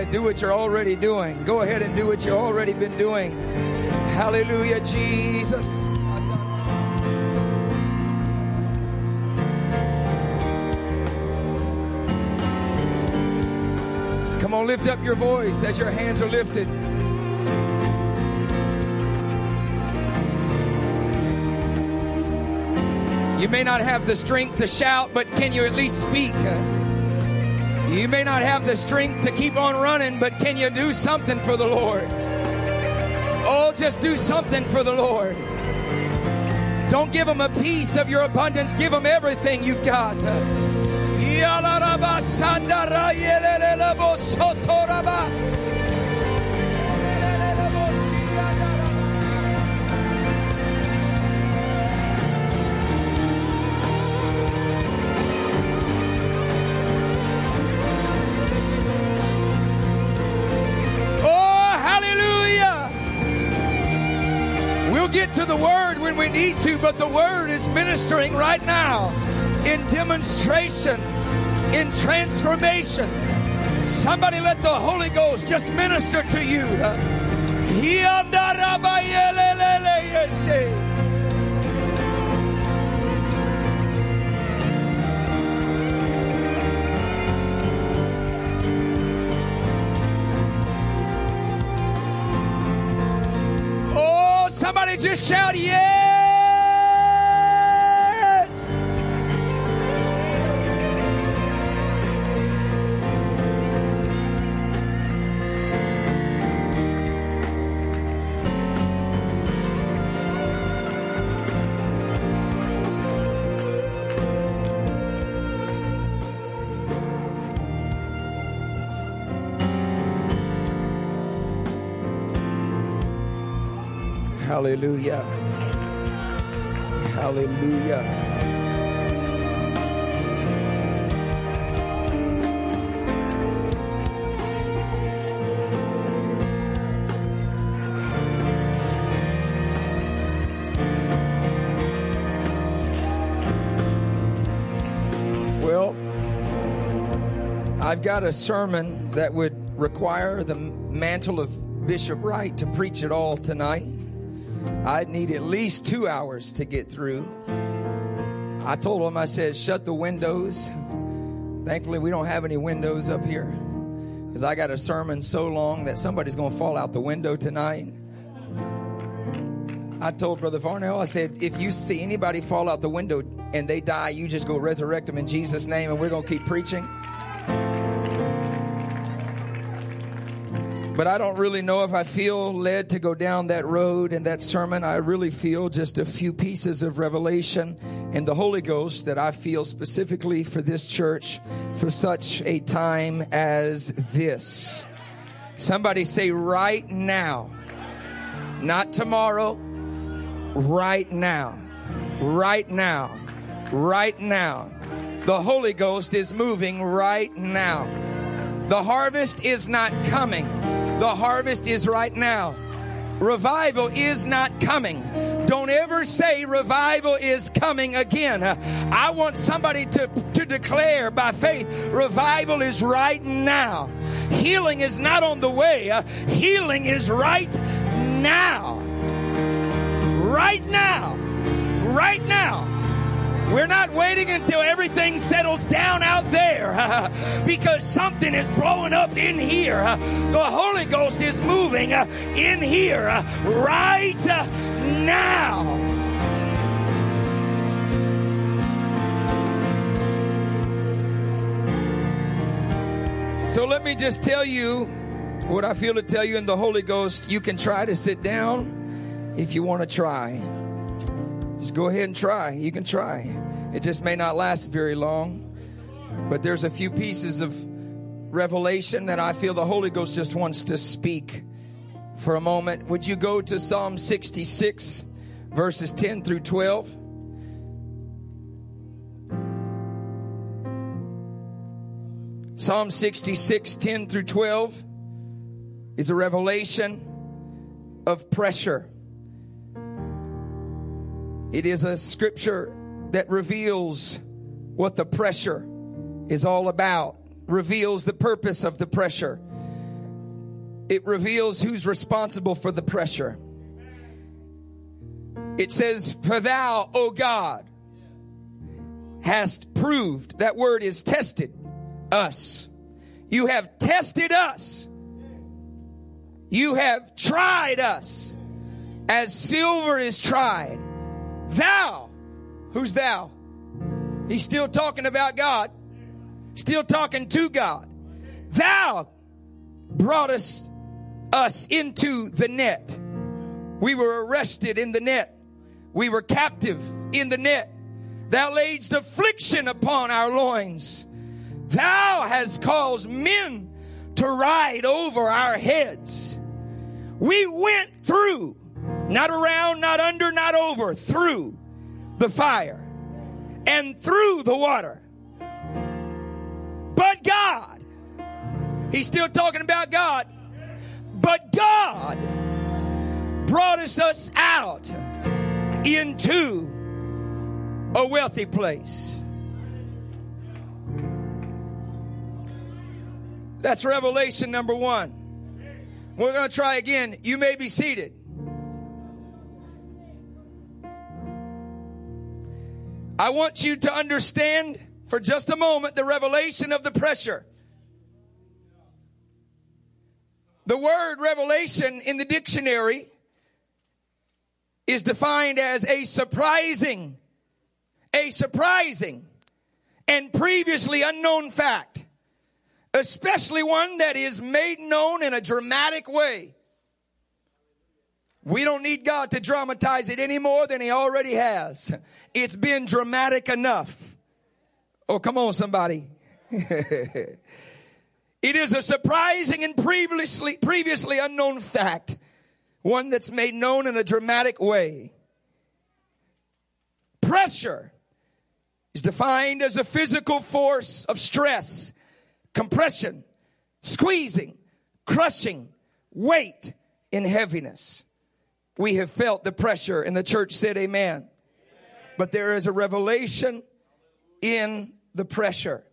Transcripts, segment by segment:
ahead, do what you're already doing. Go ahead and do what you've already been doing. Hallelujah, Jesus. Come on, lift up your voice as your hands are lifted. You may not have the strength to shout, but can you at least speak? You may not have the strength to keep on running, but can you do something for the Lord? Oh, just do something for the Lord. Don't give them a piece of your abundance, give them everything you've got. Oh, get to the word when we need to, but the word is ministering right now in demonstration, in transformation. Somebody let the Holy Ghost just minister to you. Just shout, Yes! Hallelujah. Hallelujah. Well, I've got a sermon that would require the mantle of Bishop Wright to preach it all tonight. I'd need at least two hours to get through. I told him, I said, shut the windows. Thankfully, we don't have any windows up here because I got a sermon so long that somebody's going to fall out the window tonight. I told Brother Farnell, I said, if you see anybody fall out the window and they die, you just go resurrect them in Jesus' name and we're going to keep preaching. But I don't really know if I feel led to go down that road in that sermon. I really feel just a few pieces of revelation in the Holy Ghost that I feel specifically for this church for such a time as this. Somebody say, right now, not tomorrow, right now, right now, right now. The Holy Ghost is moving right now. The harvest is not coming. The harvest is right now. Revival is not coming. Don't ever say revival is coming again. I want somebody to, to declare by faith revival is right now. Healing is not on the way. Healing is right now. Right now. Right now. We're not waiting until everything settles down out there because something is blowing up in here. The Holy Ghost is moving uh, in here uh, right uh, now. So let me just tell you what I feel to tell you in the Holy Ghost. You can try to sit down if you want to try. Just go ahead and try. You can try. It just may not last very long. But there's a few pieces of revelation that I feel the Holy Ghost just wants to speak for a moment. Would you go to Psalm 66, verses 10 through 12? Psalm 66, 10 through 12 is a revelation of pressure. It is a scripture that reveals what the pressure is all about, reveals the purpose of the pressure. it reveals who's responsible for the pressure. It says, For thou, O God, hast proved, that word is tested us. You have tested us. You have tried us as silver is tried. Thou, who's thou? He's still talking about God, still talking to God. Thou broughtest us, into the net. We were arrested in the net. We were captive in the net. Thou laidst affliction upon our loins. Thou hast caused men to ride over our heads. We went through, not around, not under, not over, through the fire and through the water. But God, he's still talking about God, but God brought us, us out into a wealthy place. That's revelation number one. We're going to try again. You may be seated. I want you to understand for just a moment the revelation of the pressure. The word revelation in the dictionary is defined as a surprising, a surprising and previously unknown fact especially one that is made known in a dramatic way. We don't need God to dramatize it any more than He already has. It's been dramatic enough. Oh, come on, somebody. it is a surprising and previously, previously unknown fact, one that's made known in a dramatic way. Pressure is defined as a physical force of stress compression, squeezing, crushing, weight, and heaviness. We have felt the pressure, and the church said, Amen. But there is a revelation in the pressure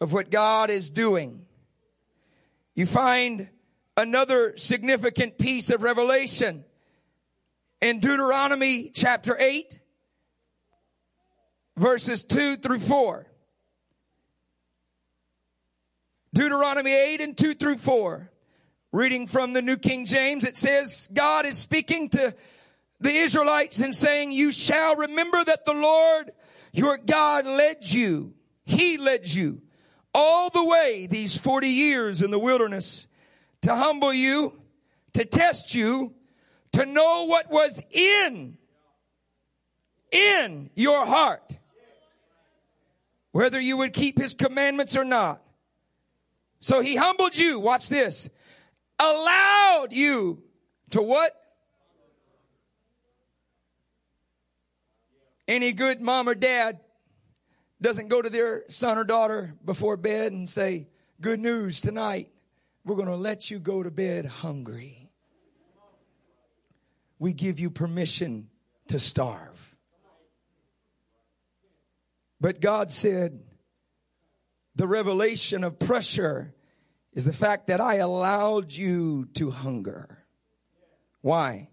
of what God is doing. You find another significant piece of revelation in Deuteronomy chapter 8, verses 2 through 4. Deuteronomy 8 and 2 through 4. Reading from the New King James, it says, God is speaking to the Israelites and saying, You shall remember that the Lord your God led you. He led you all the way these 40 years in the wilderness to humble you, to test you, to know what was in, in your heart. Whether you would keep his commandments or not. So he humbled you. Watch this. Allowed you to what? Any good mom or dad doesn't go to their son or daughter before bed and say, Good news tonight. We're going to let you go to bed hungry. We give you permission to starve. But God said, the revelation of pressure is the fact that I allowed you to hunger. Why?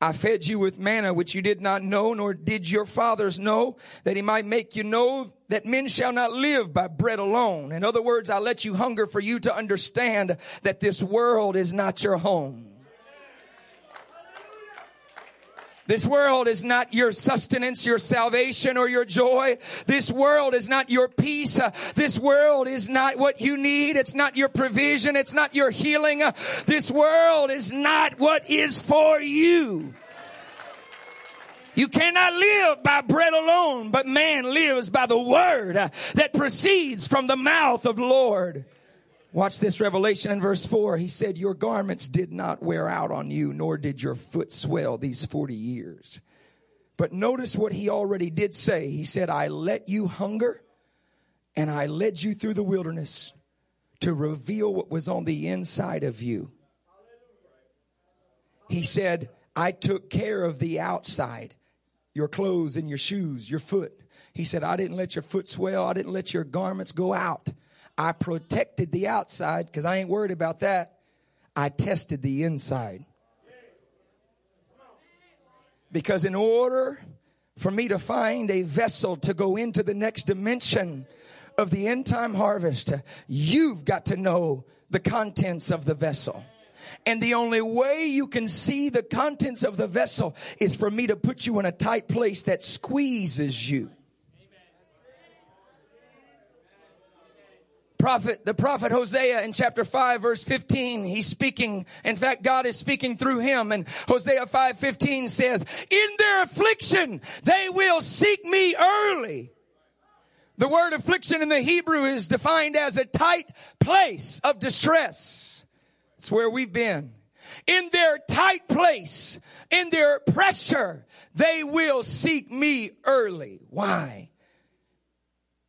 I fed you with manna which you did not know, nor did your fathers know, that he might make you know that men shall not live by bread alone. In other words, I let you hunger for you to understand that this world is not your home. This world is not your sustenance, your salvation, or your joy. This world is not your peace. This world is not what you need. It's not your provision. It's not your healing. This world is not what is for you. You cannot live by bread alone, but man lives by the word that proceeds from the mouth of the Lord. Watch this revelation in verse 4. He said, Your garments did not wear out on you, nor did your foot swell these 40 years. But notice what he already did say. He said, I let you hunger and I led you through the wilderness to reveal what was on the inside of you. He said, I took care of the outside, your clothes and your shoes, your foot. He said, I didn't let your foot swell. I didn't let your garments go out. I protected the outside because I ain't worried about that. I tested the inside. Because in order for me to find a vessel to go into the next dimension of the end time harvest, you've got to know the contents of the vessel. And the only way you can see the contents of the vessel is for me to put you in a tight place that squeezes you. Prophet, the prophet Hosea in chapter 5 verse 15, he's speaking. In fact, God is speaking through him and Hosea 5:15 says, "In their affliction they will seek me early." The word affliction in the Hebrew is defined as a tight place of distress. It's where we've been. In their tight place, in their pressure, they will seek me early. Why?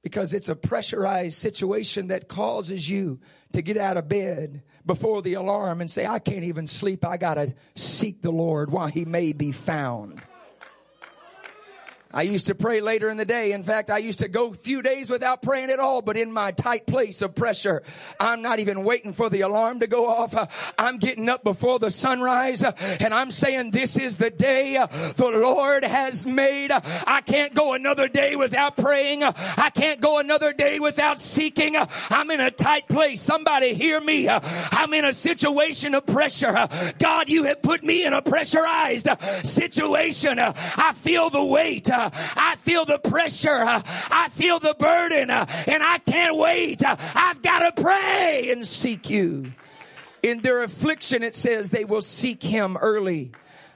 Because it's a pressurized situation that causes you to get out of bed before the alarm and say, I can't even sleep. I got to seek the Lord while he may be found. I used to pray later in the day. In fact, I used to go a few days without praying at all, but in my tight place of pressure, I'm not even waiting for the alarm to go off. I'm getting up before the sunrise and I'm saying this is the day the Lord has made. I can't go another day without praying. I can't go another day without seeking. I'm in a tight place. Somebody hear me. I'm in a situation of pressure. God, you have put me in a pressurized situation. I feel the weight. I feel the pressure. I feel the burden and I can't wait. I've got to pray and seek you. In their affliction, it says they will seek him early.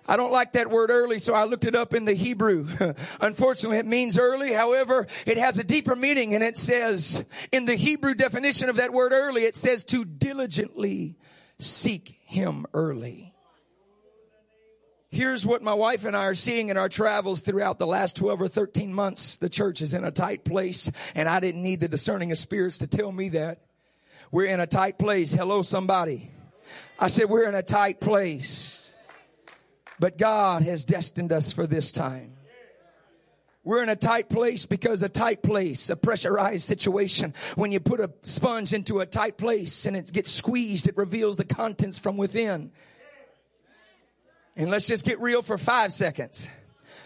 I don't like that word early, so I looked it up in the Hebrew. Unfortunately, it means early. However, it has a deeper meaning and it says, in the Hebrew definition of that word early, it says to diligently seek him early. Here's what my wife and I are seeing in our travels throughout the last 12 or 13 months. The church is in a tight place and I didn't need the discerning of spirits to tell me that. We're in a tight place. Hello, somebody. I said, we're in a tight place, but God has destined us for this time. We're in a tight place because a tight place, a pressurized situation, when you put a sponge into a tight place and it gets squeezed, it reveals the contents from within. And let's just get real for five seconds.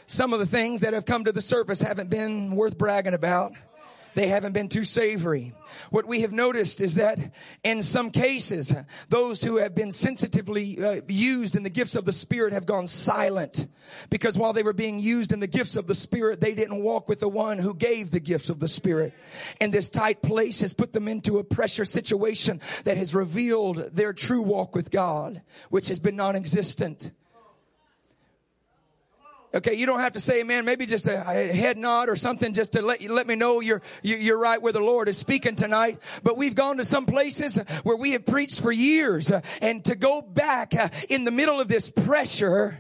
Some of the things that have come to the surface haven't been worth bragging about. They haven't been too savory. What we have noticed is that in some cases, those who have been sensitively uh, used in the gifts of the Spirit have gone silent because while they were being used in the gifts of the Spirit, they didn't walk with the one who gave the gifts of the Spirit. And this tight place has put them into a pressure situation that has revealed their true walk with God, which has been non-existent. Okay, you don't have to say amen. Maybe just a, head nod or something just to let you, let me know you're, you're right where the Lord is speaking tonight. But we've gone to some places where we have preached for years uh, and to go back uh, in the middle of this pressure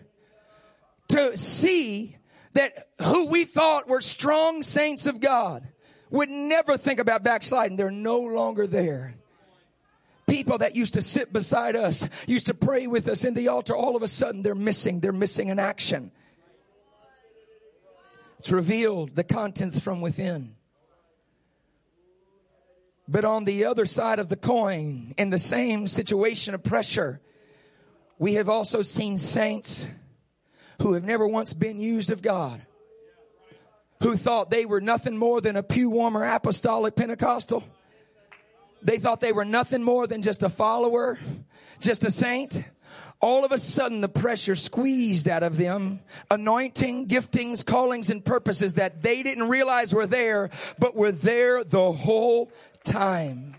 to see that who we thought were strong saints of God would never think about backsliding. They're no longer there people that used to sit beside us, used to pray with us in the altar, all of a sudden they're missing. They're missing in action. It's revealed the contents from within. But on the other side of the coin, in the same situation of pressure, we have also seen saints who have never once been used of God, who thought they were nothing more than a pew warmer apostolic Pentecostal. They thought they were nothing more than just a follower, just a saint all of a sudden the pressure squeezed out of them anointing, giftings, callings, and purposes that they didn't realize were there, but were there the whole time.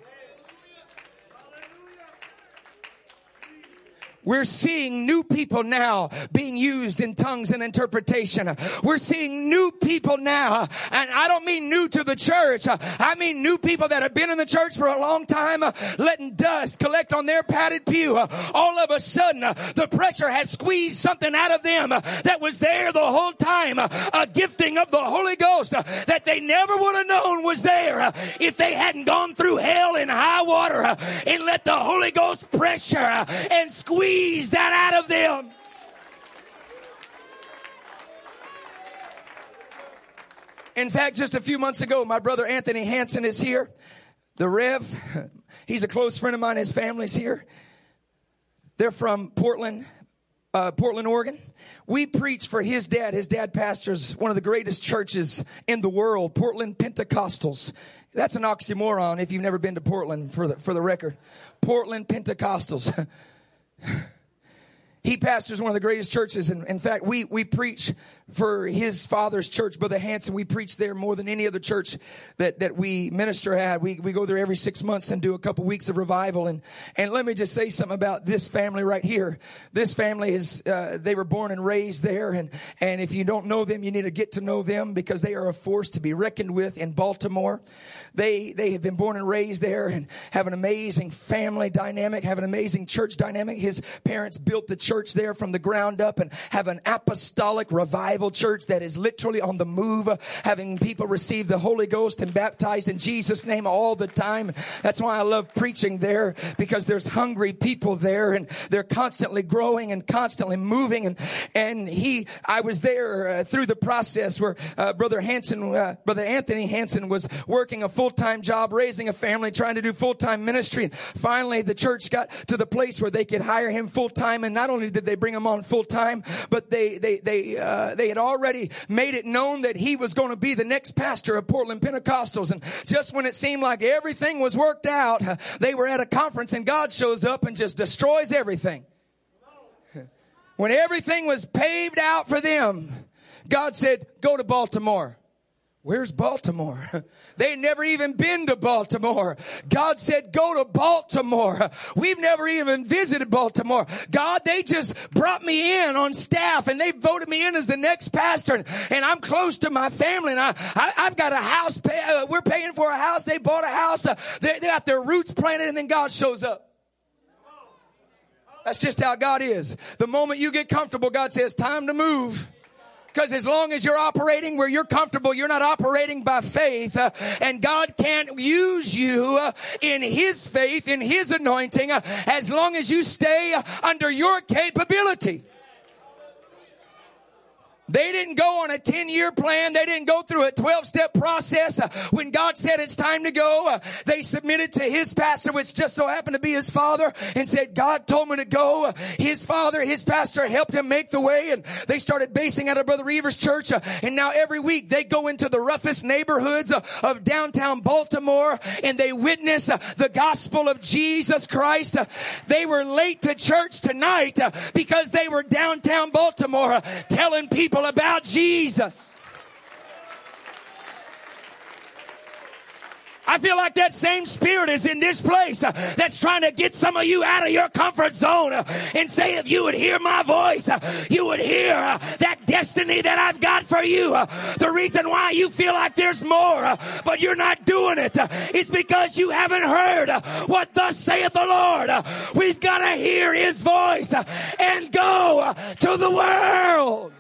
We're seeing new people now being used in tongues and interpretation. We're seeing new people now. And I don't mean new to the church. I mean new people that have been in the church for a long time, letting dust collect on their padded pew. All of a sudden, the pressure has squeezed something out of them that was there the whole time. A gifting of the Holy Ghost that they never would have known was there if they hadn't gone through hell and high water and let the Holy Ghost pressure and squeeze squeeze that out of them. In fact, just a few months ago, my brother Anthony Hanson is here. The Rev, he's a close friend of mine. His family's here. They're from Portland, uh, Portland, Oregon. We preach for his dad. His dad pastors one of the greatest churches in the world, Portland Pentecostals. That's an oxymoron if you've never been to Portland for the, for the record. Portland Pentecostals. he pastors one of the greatest churches. And in fact, we, we preach for his father's church, Brother Hanson. We preach there more than any other church that, that we minister at. We, we go there every six months and do a couple weeks of revival. And, and let me just say something about this family right here. This family is, uh, they were born and raised there. And, and if you don't know them, you need to get to know them because they are a force to be reckoned with in Baltimore. They, they have been born and raised there and have an amazing family dynamic, have an amazing church dynamic. His parents built the church there from the ground up and have an apostolic revival church that is literally on the move, having people receive the Holy Ghost and baptized in Jesus name all the time. That's why I love preaching there because there's hungry people there and they're constantly growing and constantly moving. And, and he, I was there uh, through the process where uh, Brother Hanson, uh, Brother Anthony Hanson was working a full full-time job, raising a family, trying to do full-time ministry. And finally, the church got to the place where they could hire him full-time. And not only did they bring him on full-time, but they, they, they, uh, they had already made it known that he was going to be the next pastor of Portland Pentecostals. And just when it seemed like everything was worked out, they were at a conference and God shows up and just destroys everything. When everything was paved out for them, God said, go to Baltimore. Where's Baltimore? They never even been to Baltimore. God said, go to Baltimore. We've never even visited Baltimore. God, they just brought me in on staff and they voted me in as the next pastor and, I'm close to my family and I, I, have got a house, pay, uh, we're paying for a house. They bought a house. Uh, they, they got their roots planted and then God shows up. That's just how God is. The moment you get comfortable, God says, time to move. Because as long as you're operating where you're comfortable, you're not operating by faith. Uh, and God can't use you uh, in His faith, in His anointing, uh, as long as you stay uh, under your capability. They didn't go on a 10 year plan. They didn't go through a 12 step process. Uh, when God said it's time to go, uh, they submitted to his pastor, which just so happened to be his father and said, God told me to go. Uh, his father, his pastor helped him make the way and they started basing out of Brother Reaver's church. And now every week they go into the roughest neighborhoods of downtown Baltimore and they witness the gospel of Jesus Christ. They were late to church tonight because they were downtown Baltimore telling people about Jesus. I feel like that same spirit is in this place uh, that's trying to get some of you out of your comfort zone uh, and say, if you would hear my voice, uh, you would hear uh, that destiny that I've got for you. Uh, the reason why you feel like there's more, uh, but you're not doing it, is because you haven't heard what thus saith the Lord. We've got to hear his voice and go to the world.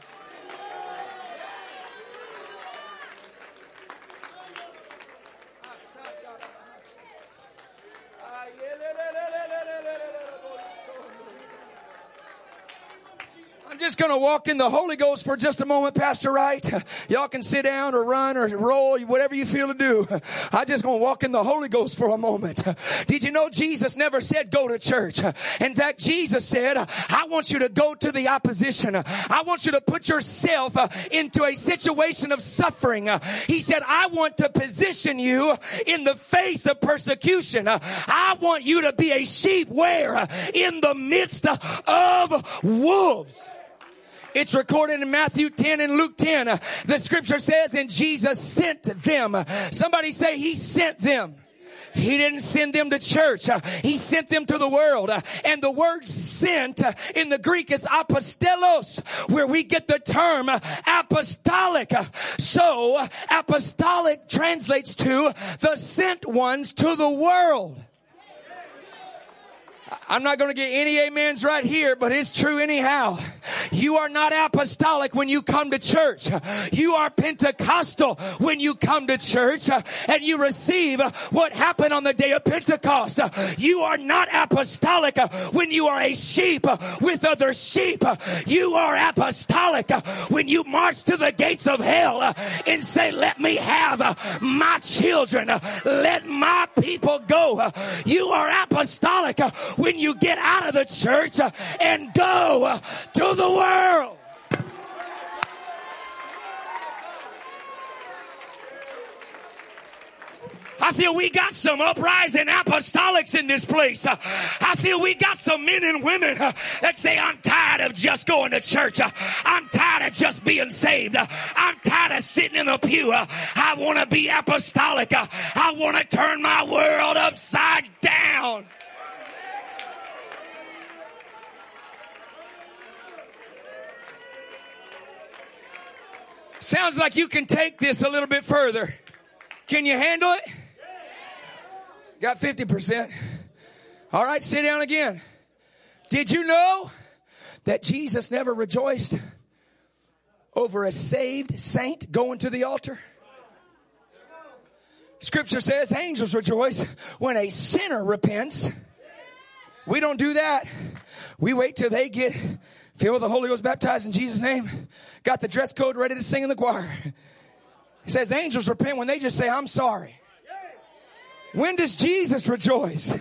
Just going to walk in the Holy Ghost for just a moment, Pastor Wright. Y'all can sit down or run or roll, whatever you feel to do. I just going to walk in the Holy Ghost for a moment. Did you know Jesus never said go to church? In fact, Jesus said, I want you to go to the opposition. I want you to put yourself uh, into a situation of suffering. He said, I want to position you in the face of persecution. I want you to be a sheep where in the midst of wolves. It's recorded in Matthew 10 and Luke 10. Uh, the scripture says, and Jesus sent them. Somebody say he sent them. He didn't send them to church. He sent them to the world. And the word sent in the Greek is apostelos, where we get the term apostolic. So apostolic translates to the sent ones to the world. I'm not going to get any amens right here, but it's true anyhow. You are not apostolic when you come to church. You are Pentecostal when you come to church and you receive what happened on the day of Pentecost. You are not apostolic when you are a sheep with other sheep. You are apostolic when you march to the gates of hell and say, let me have my children. Let my people go. You are apostolic when you get out of the church uh, and go uh, to the world. I feel we got some uprising apostolics in this place. Uh, I feel we got some men and women that say, I'm tired of just going to church. I'm tired of just being saved. I'm tired of sitting in the pew. I want to be apostolic. I want to turn my world upside down. Sounds like you can take this a little bit further. Can you handle it? Got 50%. All right, sit down again. Did you know that Jesus never rejoiced over a saved saint going to the altar? Scripture says angels rejoice when a sinner repents. We don't do that. We wait till they get filled with the Holy Ghost, baptized in Jesus' name, got the dress code ready to sing in the choir. He says angels repent when they just say, I'm sorry. When does Jesus rejoice?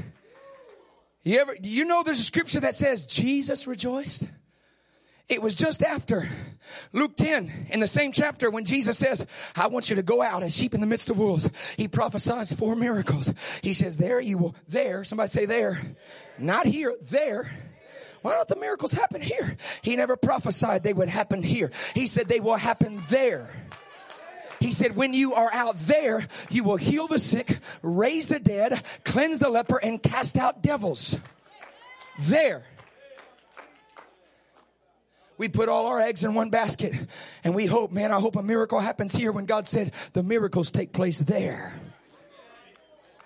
You ever, do you know there's a scripture that says Jesus rejoiced? It was just after Luke 10 in the same chapter when Jesus says, I want you to go out as sheep in the midst of wolves. He prophesies four miracles. He says, there you will, there, somebody say there, not here, there. Why don't the miracles happen here? He never prophesied they would happen here. He said they will happen there. He said, when you are out there, you will heal the sick, raise the dead, cleanse the leper, and cast out devils. There. We put all our eggs in one basket and we hope, man, I hope a miracle happens here when God said the miracles take place there.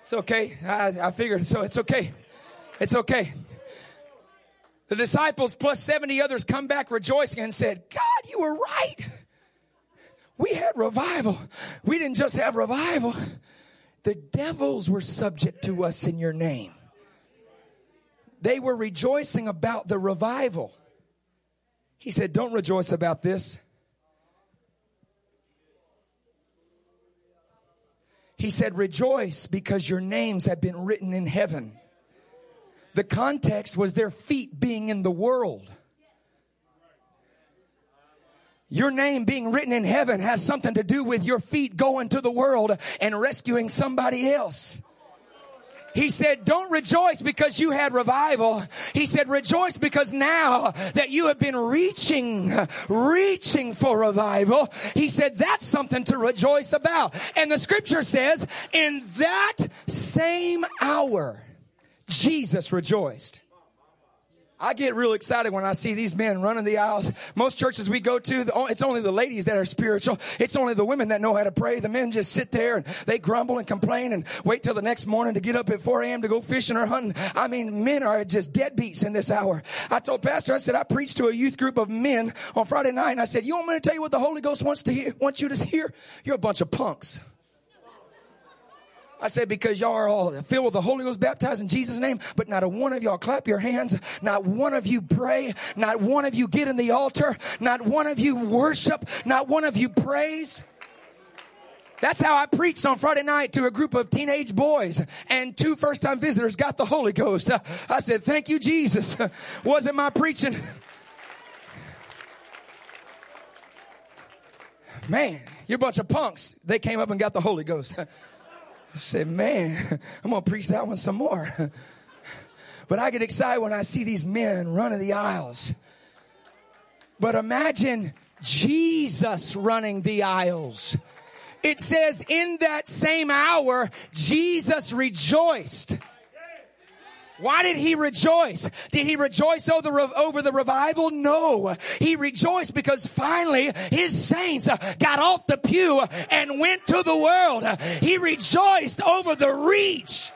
It's okay. I, I figured so. It's okay. It's okay. The disciples plus 70 others come back rejoicing and said, God, you were right. We had revival. We didn't just have revival. The devils were subject to us in your name. They were rejoicing about the revival. He said, Don't rejoice about this. He said, Rejoice because your names have been written in heaven. The context was their feet being in the world. Your name being written in heaven has something to do with your feet going to the world and rescuing somebody else. He said, don't rejoice because you had revival. He said, rejoice because now that you have been reaching, reaching for revival, he said, that's something to rejoice about. And the scripture says, in that same hour, Jesus rejoiced. I get real excited when I see these men running the aisles. Most churches we go to, it's only the ladies that are spiritual. It's only the women that know how to pray. The men just sit there and they grumble and complain and wait till the next morning to get up at 4 a.m. to go fishing or hunting. I mean, men are just deadbeats in this hour. I told Pastor, I said, I preached to a youth group of men on Friday night and I said, you want me to tell you what the Holy Ghost wants to hear, wants you to hear? You're a bunch of punks. I said, because y'all are all filled with the Holy Ghost baptized in Jesus' name, but not a one of y'all clap your hands. Not one of you pray. Not one of you get in the altar. Not one of you worship. Not one of you praise. That's how I preached on Friday night to a group of teenage boys and two first time visitors got the Holy Ghost. I said, thank you, Jesus. Wasn't my preaching. Man, you're a bunch of punks. They came up and got the Holy Ghost. I said, man, I'm going to preach that one some more. but I get excited when I see these men running the aisles. But imagine Jesus running the aisles. It says in that same hour, Jesus rejoiced. Why did he rejoice? Did he rejoice over the, over the revival? No. He rejoiced because finally his saints uh, got off the pew and went to the world. He rejoiced over the reach.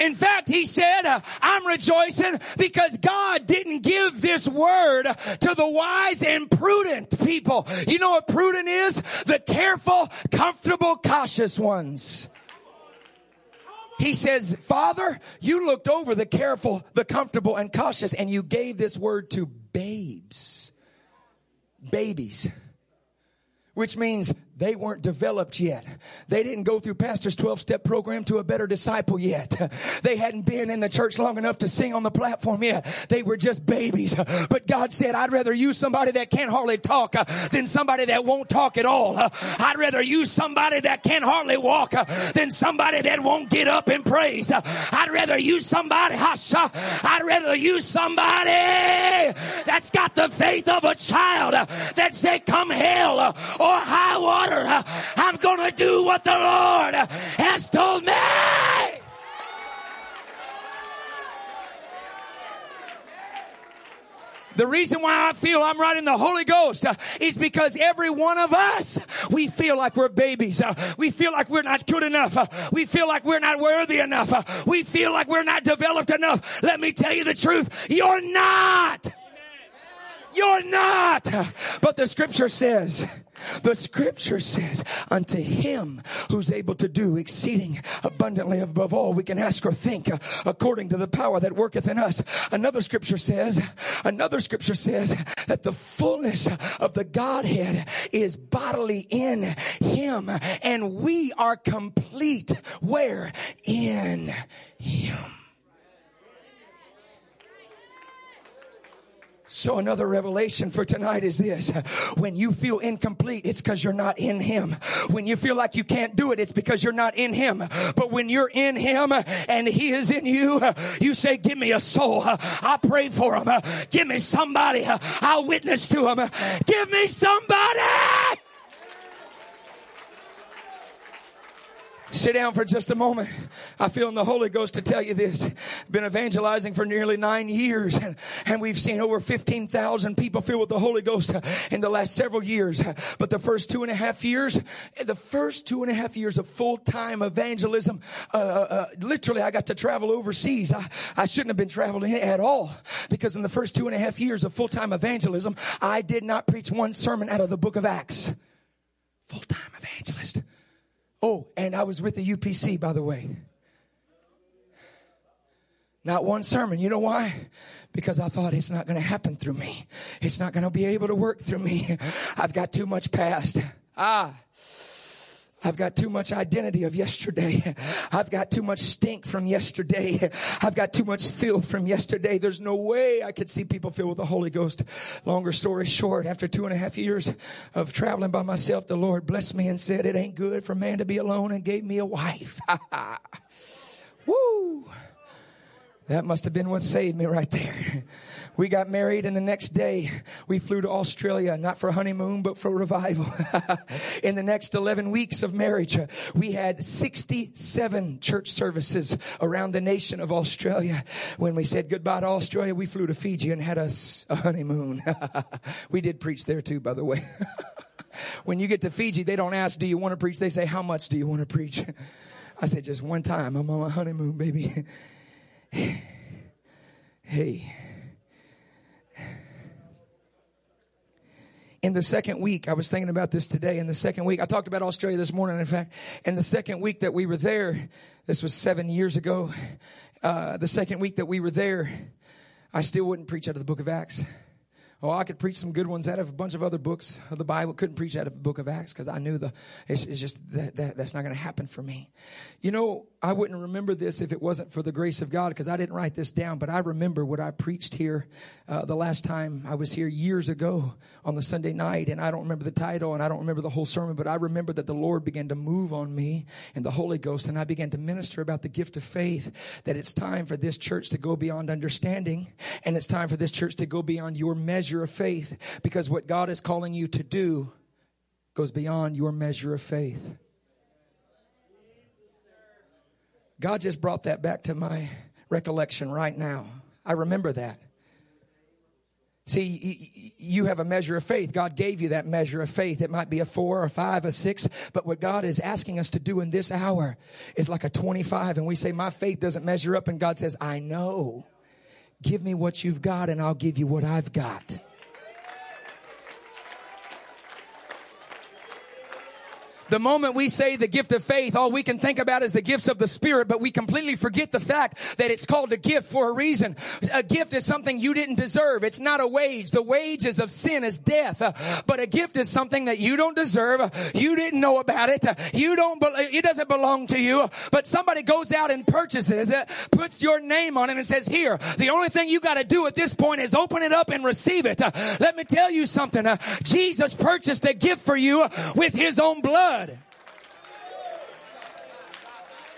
In fact, he said, uh, I'm rejoicing because God didn't give this word to the wise and prudent people. You know what prudent is? The careful, comfortable, cautious ones. He says, Father, you looked over the careful, the comfortable, and cautious, and you gave this word to babes. Babies. Which means they weren't developed yet. They didn't go through pastor's 12 step program to a better disciple yet. They hadn't been in the church long enough to sing on the platform yet. They were just babies. But God said, I'd rather use somebody that can't hardly talk uh, than somebody that won't talk at all. Uh, I'd rather use somebody that can hardly walk uh, than somebody that won't get up and praise. I'd rather use somebody, I'd rather use somebody that's got the faith of a child that said, come hell or high water I'm going to do what the Lord has told me. The reason why I feel I'm right in the Holy Ghost is because every one of us, we feel like we're babies. We feel like we're not good enough. We feel like we're not worthy enough. We feel like we're not developed enough. Let me tell you the truth. You're not. You're not. But the scripture says, the scripture says, unto him who's able to do exceeding abundantly above all we can ask or think, according to the power that worketh in us. Another scripture says, another scripture says that the fullness of the Godhead is bodily in him and we are complete where? In him. So another revelation for tonight is this. When you feel incomplete, it's because you're not in Him. When you feel like you can't do it, it's because you're not in Him. But when you're in Him and He is in you, you say, give me a soul. I pray for him. Give me somebody. I'll witness to him. Give me somebody. Sit down for just a moment. I feel in the Holy Ghost to tell you this. Been evangelizing for nearly nine years and, and we've seen over 15,000 people filled with the Holy Ghost in the last several years. But the first two and a half years, the first two and a half years of full-time evangelism, uh, uh, uh, literally I got to travel overseas. I, I shouldn't have been traveling at all because in the first two and a half years of full-time evangelism, I did not preach one sermon out of the book of Acts. Full-time evangelist. Oh, and I was with the UPC, by the way. Not one sermon. You know why? Because I thought it's not going to happen through me. It's not going to be able to work through me. I've got too much past. Ah. I've got too much identity of yesterday. I've got too much stink from yesterday. I've got too much filth from yesterday. There's no way I could see people filled with the Holy Ghost. Longer story short, after two and a half years of traveling by myself, the Lord blessed me and said, it ain't good for man to be alone and gave me a wife. That must have been what saved me right there. We got married and the next day we flew to Australia, not for honeymoon, but for revival. In the next 11 weeks of marriage, we had 67 church services around the nation of Australia. When we said goodbye to Australia, we flew to Fiji and had us a honeymoon. we did preach there too, by the way. when you get to Fiji, they don't ask, do you want to preach? They say, how much do you want to preach? I said, just one time. I'm on my honeymoon, baby. Hey. in the second week, I was thinking about this today. In the second week, I talked about Australia this morning. In fact, in the second week that we were there, this was seven years ago. Uh, the second week that we were there, I still wouldn't preach out of the book of Acts. Oh, I could preach some good ones out of a bunch of other books of the Bible. Couldn't preach out of the book of Acts because I knew the, it's, it's just that, that, that's not going to happen for me. You know, I wouldn't remember this if it wasn't for the grace of God because I didn't write this down, but I remember what I preached here uh, the last time I was here years ago on the Sunday night. And I don't remember the title and I don't remember the whole sermon, but I remember that the Lord began to move on me and the Holy Ghost. And I began to minister about the gift of faith that it's time for this church to go beyond understanding and it's time for this church to go beyond your measure of faith because what God is calling you to do goes beyond your measure of faith. God just brought that back to my recollection right now. I remember that. See, you have a measure of faith. God gave you that measure of faith. It might be a four or five or six, but what God is asking us to do in this hour is like a 25. And we say, my faith doesn't measure up. And God says, I know. Give me what you've got and I'll give you what I've got. The moment we say the gift of faith, all we can think about is the gifts of the Spirit, but we completely forget the fact that it's called a gift for a reason. A gift is something you didn't deserve. It's not a wage. The wages of sin is death. But a gift is something that you don't deserve. You didn't know about it. You don't, it doesn't belong to you. But somebody goes out and purchases it, puts your name on it and says, here, the only thing you got to do at this point is open it up and receive it. Let me tell you something. Jesus purchased a gift for you with his own blood.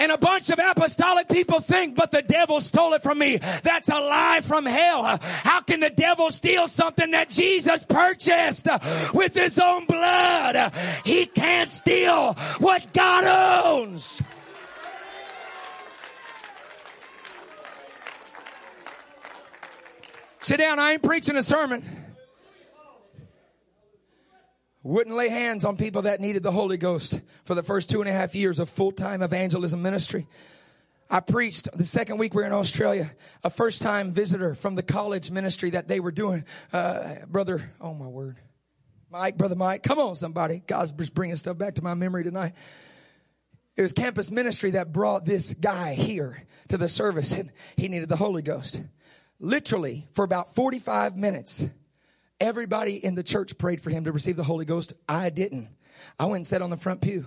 And a bunch of apostolic people think, but the devil stole it from me. That's a lie from hell. How can the devil steal something that Jesus purchased with his own blood? He can't steal what God owns. Sit down. I ain't preaching a sermon wouldn't lay hands on people that needed the Holy Ghost for the first two and a half years of full-time evangelism ministry. I preached the second week we were in Australia, a first time visitor from the college ministry that they were doing. Uh, brother, oh my word. Mike, brother Mike, come on somebody. God's just bringing stuff back to my memory tonight. It was campus ministry that brought this guy here to the service and he needed the Holy Ghost. Literally for about 45 minutes, Everybody in the church prayed for him to receive the Holy Ghost. I didn't. I went and sat on the front pew.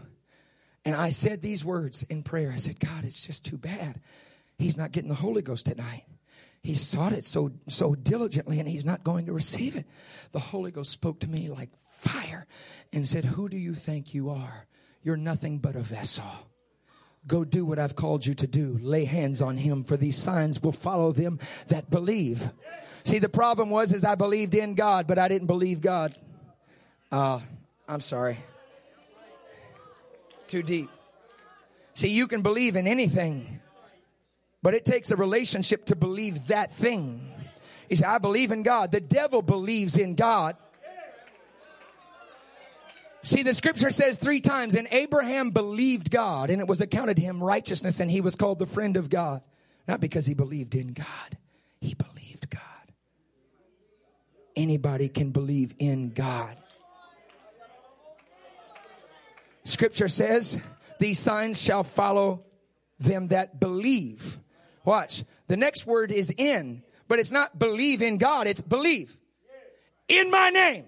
And I said these words in prayer. I said, God, it's just too bad. He's not getting the Holy Ghost tonight. He sought it so, so diligently and he's not going to receive it. The Holy Ghost spoke to me like fire and said, Who do you think you are? You're nothing but a vessel. Go do what I've called you to do. Lay hands on him, for these signs will follow them that believe. See, the problem was is I believed in God, but I didn't believe God. Uh, I'm sorry. Too deep. See, you can believe in anything, but it takes a relationship to believe that thing. He said, I believe in God. The devil believes in God. See, the scripture says three times, and Abraham believed God, and it was accounted him righteousness, and he was called the friend of God. Not because he believed in God, he believed anybody can believe in God. Scripture says, these signs shall follow them that believe. Watch. The next word is in, but it's not believe in God, it's believe. In my name.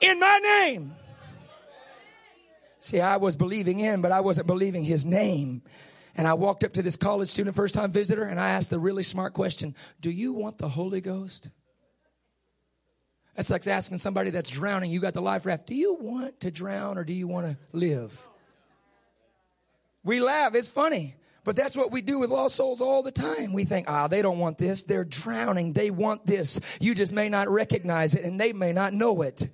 In my name. See, I was believing in, but I wasn't believing his name. And I walked up to this college student, first time visitor, and I asked the really smart question Do you want the Holy Ghost? That's like asking somebody that's drowning, you got the life raft. Do you want to drown or do you want to live? We laugh, it's funny. But that's what we do with lost souls all the time. We think, ah, they don't want this. They're drowning. They want this. You just may not recognize it and they may not know it.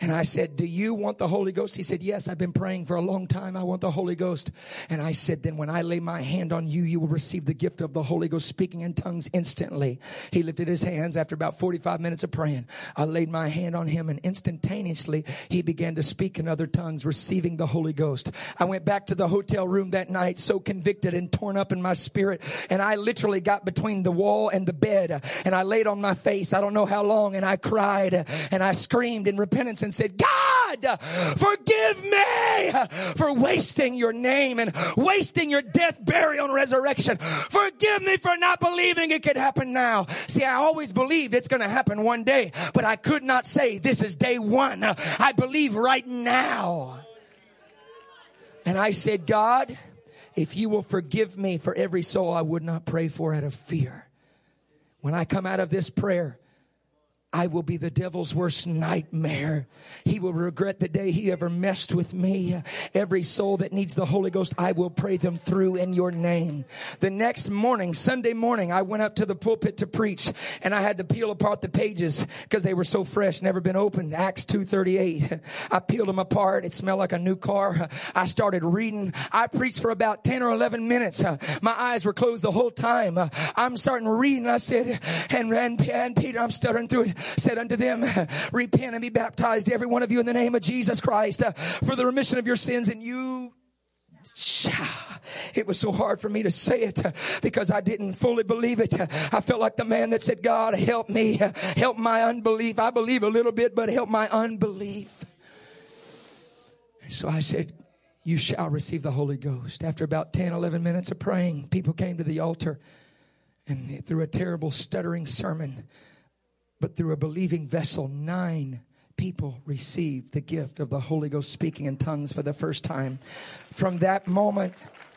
And I said, Do you want the Holy Ghost? He said, Yes, I've been praying for a long time. I want the Holy Ghost. And I said, Then when I lay my hand on you, you will receive the gift of the Holy Ghost, speaking in tongues instantly. He lifted his hands after about 45 minutes of praying. I laid my hand on him, and instantaneously he began to speak in other tongues, receiving the Holy Ghost. I went back to the hotel room that night, so convicted and torn up in my spirit. And I literally got between the wall and the bed, and I laid on my face. I don't know how long, and I cried and I screamed in repentance and said, God, forgive me for wasting your name and wasting your death, burial, and resurrection. Forgive me for not believing it could happen now. See, I always believed it's going to happen one day, but I could not say this is day one. I believe right now. And I said, God, if you will forgive me for every soul I would not pray for out of fear. When I come out of this prayer, I will be the devil's worst nightmare. He will regret the day he ever messed with me. Every soul that needs the Holy Ghost, I will pray them through in your name. The next morning, Sunday morning, I went up to the pulpit to preach and I had to peel apart the pages because they were so fresh, never been opened. Acts 2.38. I peeled them apart. It smelled like a new car. I started reading. I preached for about 10 or 11 minutes. My eyes were closed the whole time. I'm starting reading. I said, and, and, and Peter, I'm stuttering through it, said unto them, repent and be baptized, every one of you in the name of Jesus Christ uh, for the remission of your sins and you it was so hard for me to say it uh, because I didn't fully believe it. I felt like the man that said, God, help me, help my unbelief. I believe a little bit, but help my unbelief. So I said, you shall receive the Holy Ghost. After about 10, 11 minutes of praying, people came to the altar and through a terrible stuttering sermon, but through a believing vessel, nine people received the gift of the Holy Ghost speaking in tongues for the first time. From that moment,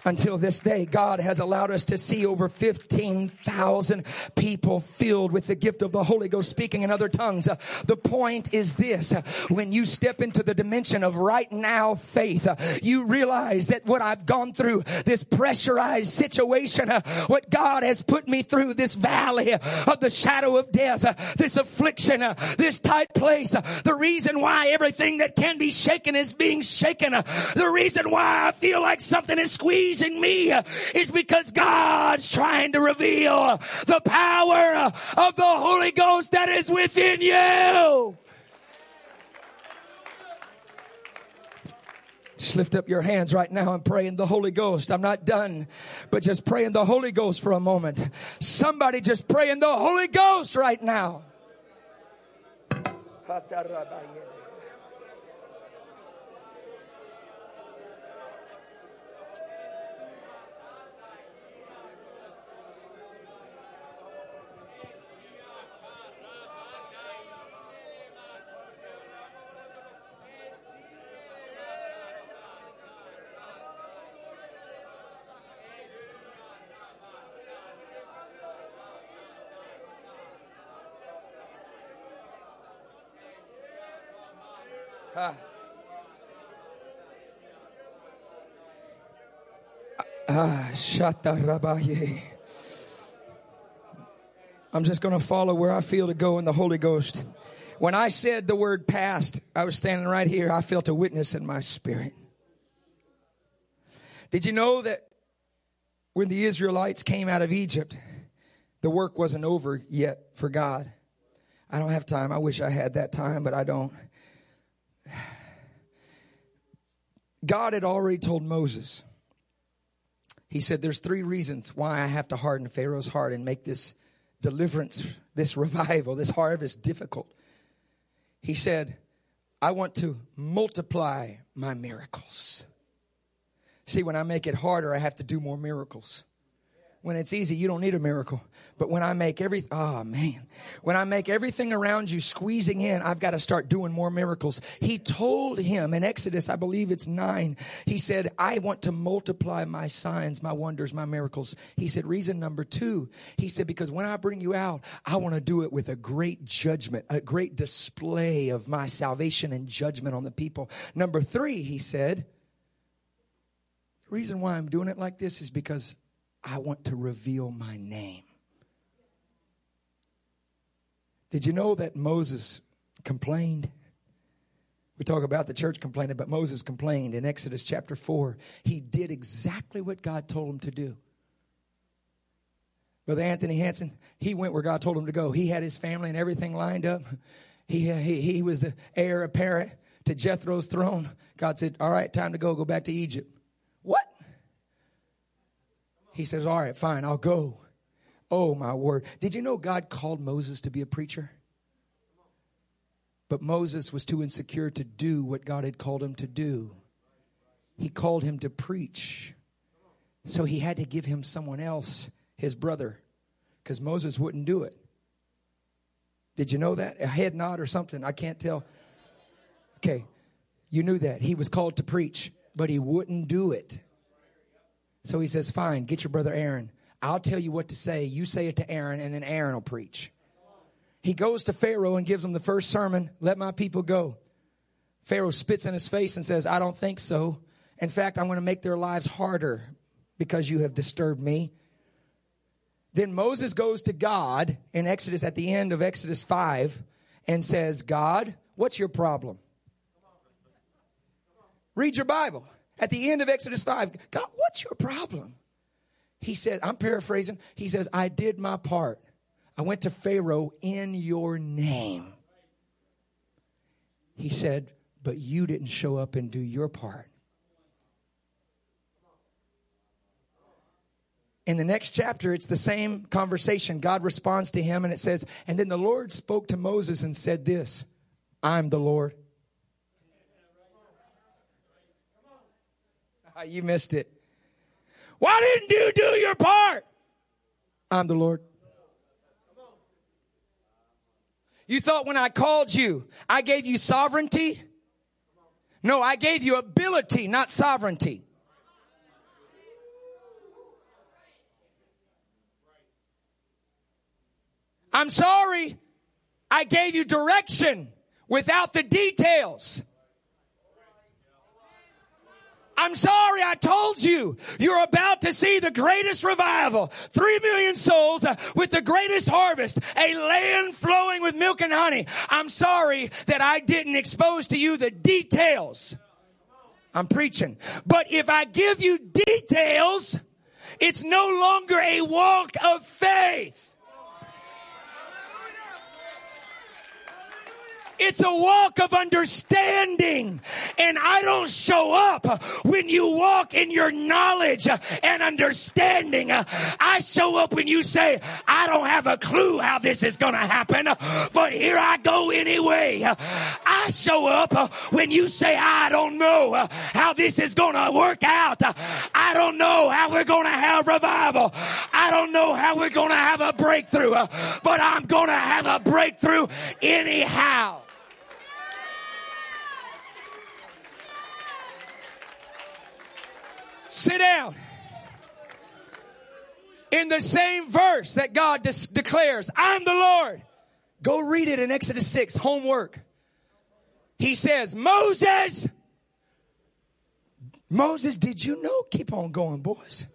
until this day, God has allowed us to see over 15,000 people filled with the gift of the Holy Ghost speaking in other tongues. Uh, the point is this, uh, when you step into the dimension of right now faith, uh, you realize that what I've gone through, this pressurized situation, what God has put me through, this valley of the shadow of death, this affliction, this tight place, the reason why everything that can be shaken is being shaken, the reason why I feel like something is squeezed me is because God's trying to reveal the power of the Holy Ghost that is within you. Just lift up your hands right now and pray in the Holy Ghost. I'm not done, but just pray in the Holy Ghost for a moment. Somebody just pray in the Holy Ghost right now. Ah. I'm just going to follow where I feel to go in the Holy Ghost. When I said the word past, I was standing right here. I felt a witness in my spirit. Did you know that when the Israelites came out of Egypt, the work wasn't over yet for God? I don't have time. I wish I had that time, but I don't. God had already told Moses, He said, There's three reasons why I have to harden Pharaoh's heart and make this deliverance, this revival, this harvest difficult. He said, I want to multiply my miracles. See, when I make it harder, I have to do more miracles. When it's easy, you don't need a miracle. But when I make every, oh man, when I make everything around you squeezing in, I've got to start doing more miracles. He told him in Exodus, I believe it's nine, he said, I want to multiply my signs, my wonders, my miracles. He said, reason number two, he said, because when I bring you out, I want to do it with a great judgment, a great display of my salvation and judgment on the people. Number three, he said, the reason why I'm doing it like this is because I want to reveal my name. Did you know that Moses complained? We talk about the church complaining, but Moses complained in Exodus chapter 4. He did exactly what God told him to do. Brother Anthony Hanson, he went where God told him to go. He had his family and everything lined up. He, he, he was the heir apparent to Jethro's throne. God said, All right, time to go. Go back to Egypt. What? He says, All right, fine, I'll go. Oh, my word. Did you know God called Moses to be a preacher? But Moses was too insecure to do what God had called him to do. He called him to preach. So he had to give him someone else, his brother, because Moses wouldn't do it. Did you know that? A head nod or something? I can't tell. Okay, you knew that. He was called to preach, but he wouldn't do it. So he says, Fine, get your brother Aaron. I'll tell you what to say. You say it to Aaron, and then Aaron will preach. He goes to Pharaoh and gives him the first sermon let my people go. Pharaoh spits in his face and says, I don't think so. In fact, I'm going to make their lives harder because you have disturbed me. Then Moses goes to God in Exodus, at the end of Exodus 5, and says, God, what's your problem? Read your Bible. At the end of Exodus 5, God, what's your problem? He said, I'm paraphrasing. He says, I did my part. I went to Pharaoh in your name. He said, but you didn't show up and do your part. In the next chapter, it's the same conversation. God responds to him and it says, And then the Lord spoke to Moses and said this I'm the Lord. Ah, you missed it. Why didn't you do your part? I'm the Lord. You thought when I called you, I gave you sovereignty? No, I gave you ability, not sovereignty. I'm sorry. I gave you direction without the details. I'm sorry I told you. You're about to see the greatest revival. Three million souls uh, with the greatest harvest. A land flowing with milk and honey. I'm sorry that I didn't expose to you the details. I'm preaching. But if I give you details, it's no longer a walk of faith. It's a walk of understanding. And I don't show up when you walk in your knowledge and understanding. I show up when you say, I don't have a clue how this is going to happen, but here I go anyway. I show up when you say, I don't know how this is going to work out. I don't know how we're going to have revival. I don't know how we're going to have a breakthrough, but I'm going to have a breakthrough anyhow. Sit down. In the same verse that God de- declares, I'm the Lord. Go read it in Exodus 6, homework. He says, Moses, Moses, did you know? Keep on going, boys.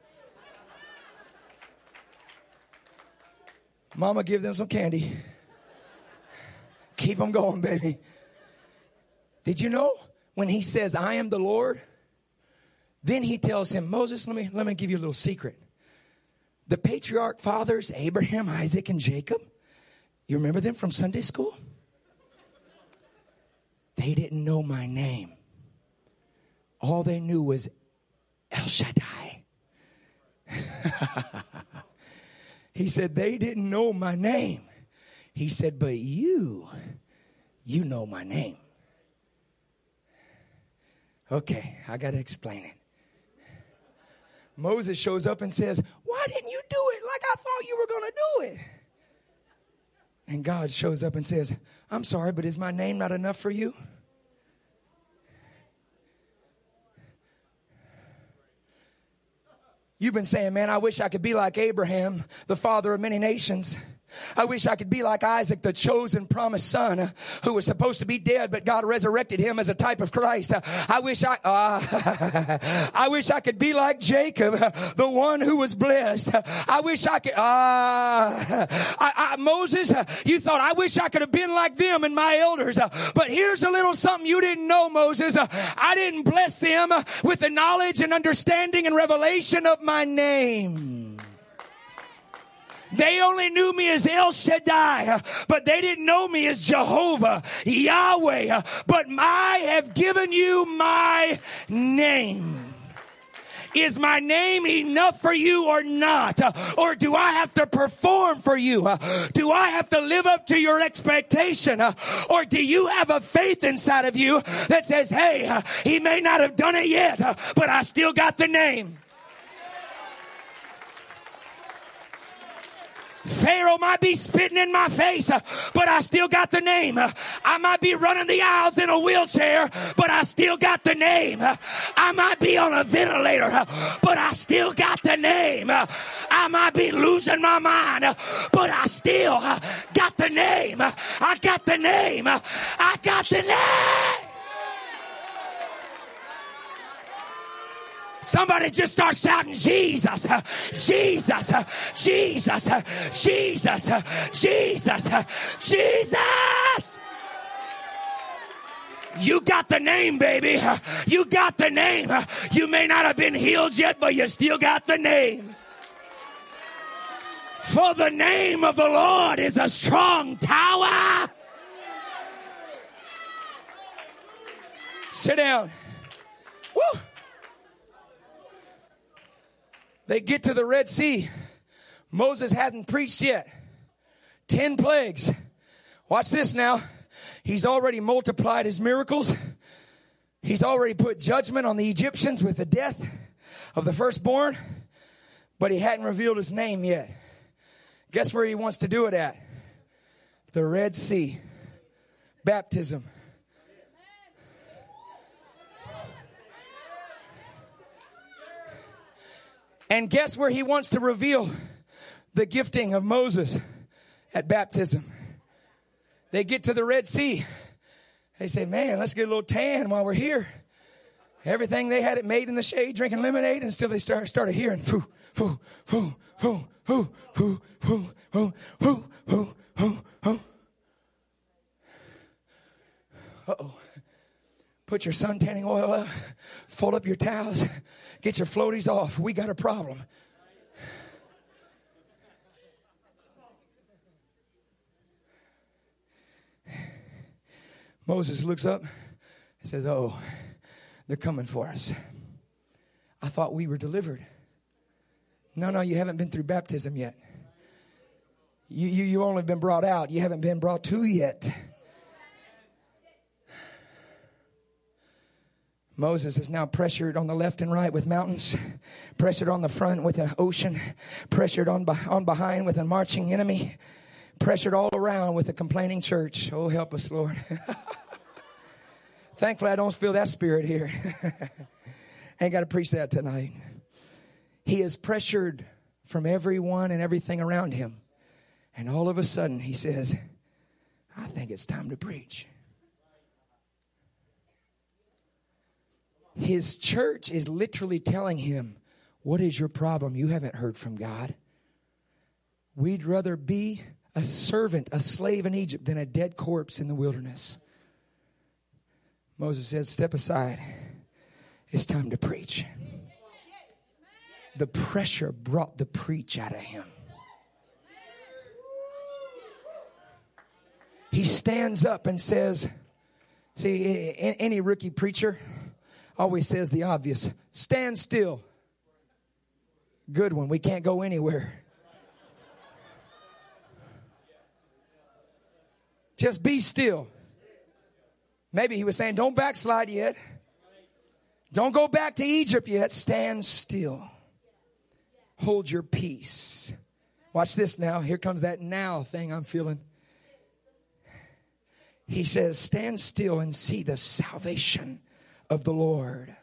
Mama, give them some candy. Keep them going, baby. Did you know when he says, I am the Lord? Then he tells him, Moses, let me, let me give you a little secret. The patriarch fathers, Abraham, Isaac, and Jacob, you remember them from Sunday school? They didn't know my name. All they knew was El Shaddai. he said, They didn't know my name. He said, But you, you know my name. Okay, I got to explain it. Moses shows up and says, Why didn't you do it like I thought you were going to do it? And God shows up and says, I'm sorry, but is my name not enough for you? You've been saying, man, I wish I could be like Abraham, the father of many nations. I wish I could be like Isaac, the chosen promised son who was supposed to be dead, but God resurrected him as a type of Christ. I wish I, uh, I wish I could be like Jacob, the one who was blessed. I wish I could, uh, I, I, Moses, you thought, I wish I could have been like them and my elders. But here's a little something you didn't know, Moses. I didn't bless them with the knowledge and understanding and revelation of my name. They only knew me as El Shaddai, but they didn't know me as Jehovah, Yahweh. But I have given you my name. Is my name enough for you or not? Or do I have to perform for you? Do I have to live up to your expectation? Or do you have a faith inside of you that says, hey, he may not have done it yet, but I still got the name? Pharaoh might be spitting in my face, uh, but I still got the name. Uh, I might be running the aisles in a wheelchair, but I still got the name. Uh, I might be on a ventilator, but I still got the name. I might be losing my mind, but I still got the name. I got the name. I got the name. Somebody just start shouting, Jesus, Jesus, Jesus, Jesus, Jesus, Jesus. You got the name, baby. You got the name. You may not have been healed yet, but you still got the name. For the name of the Lord is a strong tower. Sit down. Woo. They get to the Red Sea. Moses hasn't preached yet. Ten plagues. Watch this now. He's already multiplied his miracles. He's already put judgment on the Egyptians with the death of the firstborn, but he hadn't revealed his name yet. Guess where he wants to do it at? The Red Sea. Baptism. And guess where he wants to reveal the gifting of Moses at baptism? They get to the Red Sea. They say, man, let's get a little tan while we're here. Everything they had it made in the shade, drinking lemonade, and still they start, started hearing, foo, foo, foo, foo, foo, foo, foo, foo, foo, foo, foo, foo. Uh-oh. Put your suntanning oil up, fold up your towels, Get your floaties off. We got a problem. Moses looks up and says, Oh, they're coming for us. I thought we were delivered. No, no, you haven't been through baptism yet. You, you, you only been brought out. You haven't been brought to yet. Moses is now pressured on the left and right with mountains, pressured on the front with an ocean, pressured on, on behind with a marching enemy, pressured all around with a complaining church. Oh, help us, Lord. Thankfully, I don't feel that spirit here. Ain't got to preach that tonight. He is pressured from everyone and everything around him. And all of a sudden, he says, I think it's time to preach. His church is literally telling him, What is your problem? You haven't heard from God. We'd rather be a servant, a slave in Egypt, than a dead corpse in the wilderness. Moses says, Step aside. It's time to preach. The pressure brought the preach out of him. He stands up and says, See, any rookie preacher, always says the obvious stand still. Good one. We can't go anywhere. Just be still. Maybe he was saying, don't backslide yet. Don't go back to Egypt yet. Stand still. Hold your peace. Watch this now. Here comes that now thing I'm feeling. He says, Stand still and see the salvation of the Lord.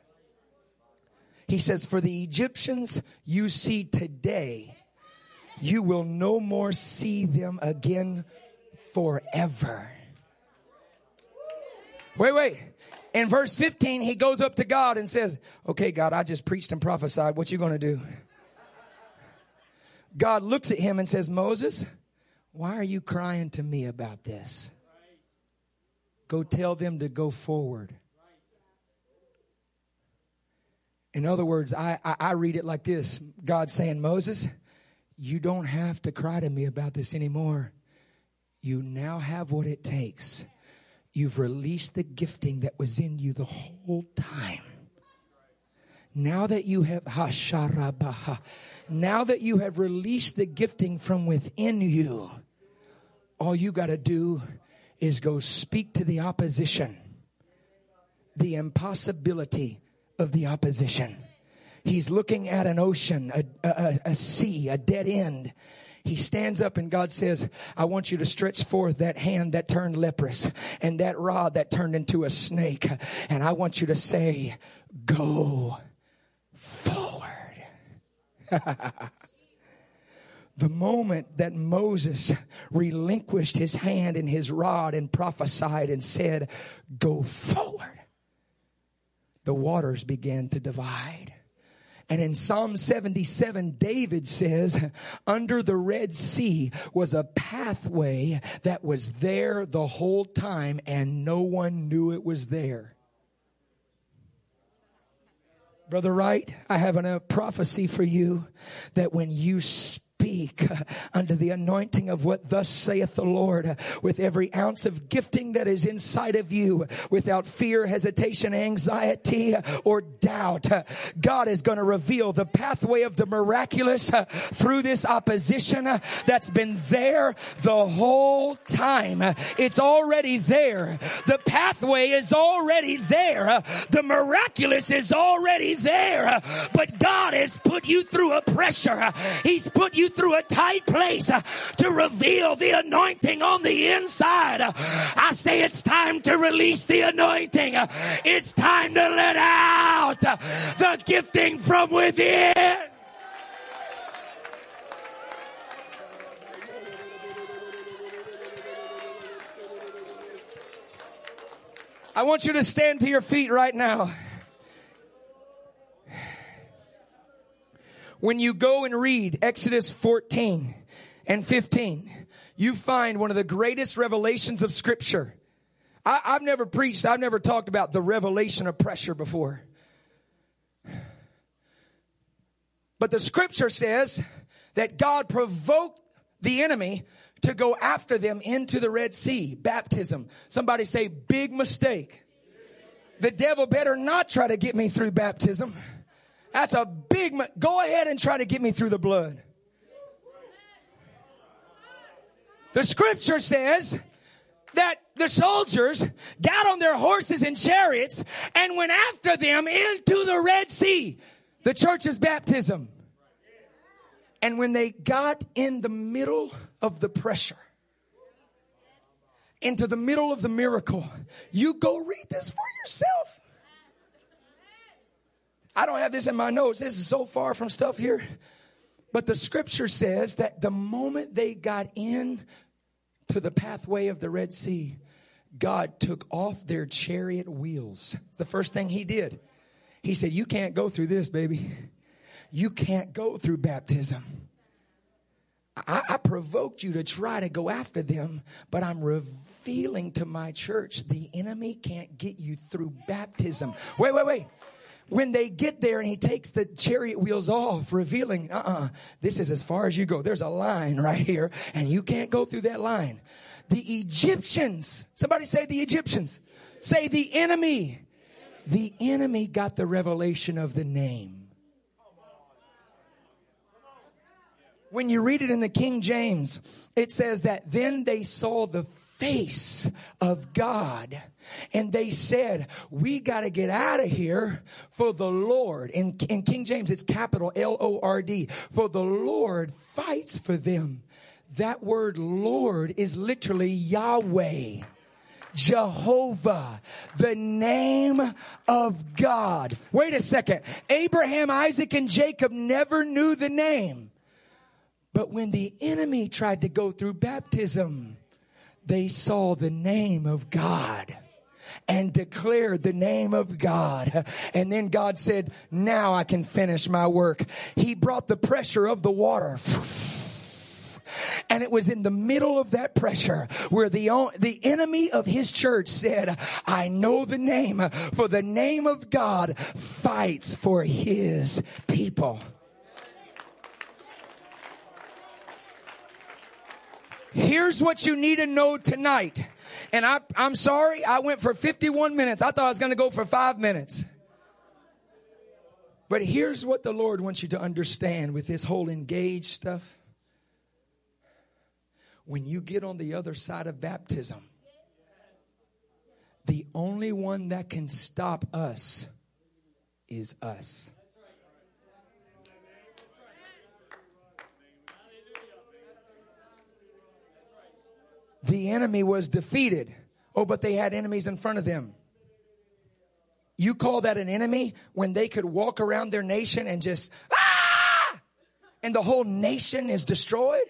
He says, For the Egyptians you see today, you will no more see them again forever. Wait, wait. In verse 15, he goes up to God and says, Okay, God, I just preached and prophesied. What you going to do? God looks at him and says, Moses, why are you crying to me about this? Go tell them to go forward. In other words, I, I, I read it like this God saying, Moses, you don't have to cry to me about this anymore. You now have what it takes. You've released the gifting that was in you the whole time. Now that you have hasharabaha, now that you have released the gifting from within you, all you got to do is go speak to the opposition, the impossibility of the opposition. He's looking at an ocean, a, a, a sea, a dead end. he stands up and God says, I want you to stretch forth that hand that turned leprous and that rod that turned into a snake. And I want you to say, go forward. the moment that Moses relinquished his hand and his rod and prophesied and said, go forward, the waters began to divide. And in Psalm 77, David says, under the Red Sea was a pathway that was there the whole time and no one knew it was there. Brother Wright, I have a prophecy for you that when you speak, speak under the anointing of what thus saith the Lord with every ounce of gifting that is inside of you without fear, hesitation, anxiety, or doubt. God is going to reveal the pathway of the miraculous through this opposition that's been there the whole time. It's already there. The pathway is already there. The miraculous is already there. But God has put you through a pressure. He's put you through a tight place uh, to reveal the anointing on the inside. Uh, I say it's time to release the anointing. Uh, it's time to let out uh, the gifting from within. I want you to stand to your feet right now. When you go and read Exodus 14 and 15, you find one of the greatest revelations of scripture. I, have never preached, I've never talked about the revelation of pressure before. But the scripture says that God provoked the enemy to go after them into the Red Sea. Baptism. Somebody say, big mistake. The devil better not try to get me through baptism. That's a big, go ahead and try to get me through the blood. The scripture says that the soldiers got on their horses and chariots and went after them into the Red Sea, the church's baptism. And when they got in the middle of the pressure, into the middle of the miracle, you go read this for yourself. I don't have this in my notes. This is so far from stuff here. But the scripture says that the moment they got in to the pathway of the Red Sea, God took off their chariot wheels. The first thing he did. He said, You can't go through this, baby. You can't go through baptism. I, I, provoked you to try to go after them, but I'm revealing to my church the enemy can't get you through baptism. Wait, wait, wait when they get there and he takes the chariot wheels off, revealing, uh-uh, this is as far as you go. There's a line right here and you can't go through that line. The Egyptians, somebody say the Egyptians, say the enemy. The enemy got the revelation of the name. When you read it in the King James, it says that then they saw the face of God. And they said, we got to get out of here for the Lord. In, in King James, it's capital L-O-R-D. For the Lord fights for them. That word Lord is literally Yahweh. Jehovah, the name of God. Wait a second. Abraham, Isaac, and Jacob never knew the name. But when the enemy tried to go through baptism, they saw the name of God and declared the name of God. And then God said, now I can finish my work. He brought the pressure of the water. And it was in the middle of that pressure where the, the enemy of his church said, I know the name for the name of God fights for his people. Here's what you need to know tonight. And I, I'm sorry, I went for 51 minutes. I thought I was going to go for five minutes. But here's what the Lord wants you to understand with this whole engaged stuff. When you get on the other side of baptism, the only one that can stop us is us. The enemy was defeated. Oh, but they had enemies in front of them. You call that an enemy when they could walk around their nation and just, ah! And the whole nation is destroyed?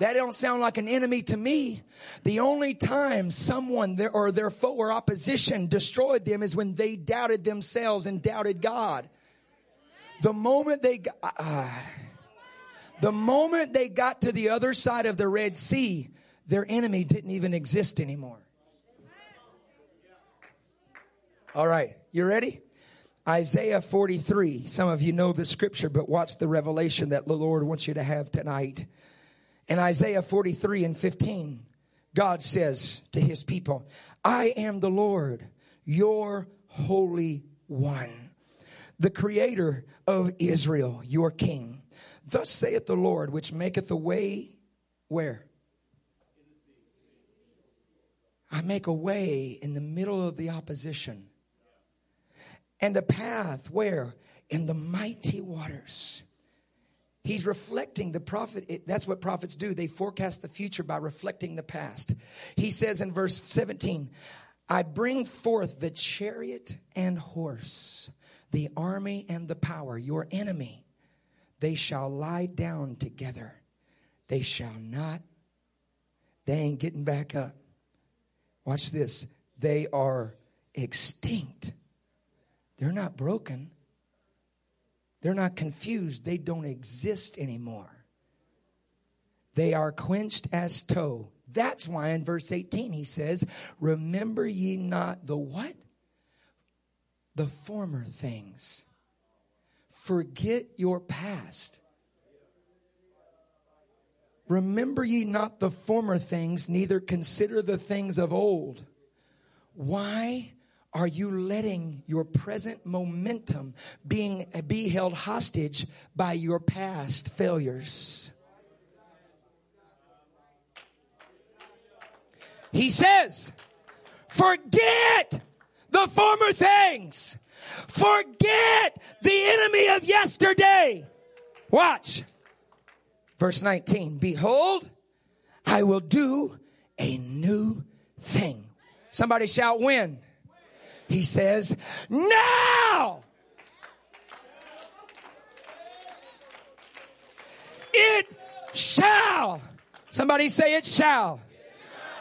That don't sound like an enemy to me. The only time someone or their foe or opposition destroyed them is when they doubted themselves and doubted God. The moment they got, uh, the moment they got to the other side of the Red Sea, their enemy didn't even exist anymore. All right, you ready? Isaiah 43. Some of you know the scripture, but watch the revelation that the Lord wants you to have tonight. In Isaiah 43 and 15, God says to his people, I am the Lord, your Holy One, the creator of Israel, your King. Thus saith the Lord, which maketh a way where? I make a way in the middle of the opposition and a path where? In the mighty waters. He's reflecting the prophet. That's what prophets do. They forecast the future by reflecting the past. He says in verse 17, I bring forth the chariot and horse, the army and the power, your enemy. They shall lie down together. They shall not, they ain't getting back up. Watch this. They are extinct. They're not broken. They're not confused. They don't exist anymore. They are quenched as tow. That's why in verse 18 he says, Remember ye not the what? The former things. Forget your past. Remember ye not the former things, neither consider the things of old. Why are you letting your present momentum being be held hostage by your past failures? He says, forget the former things. Forget the enemy of yesterday. Watch. Verse 19. Behold, I will do a new thing. Somebody shout win. He says, now it shall. Somebody say it shall.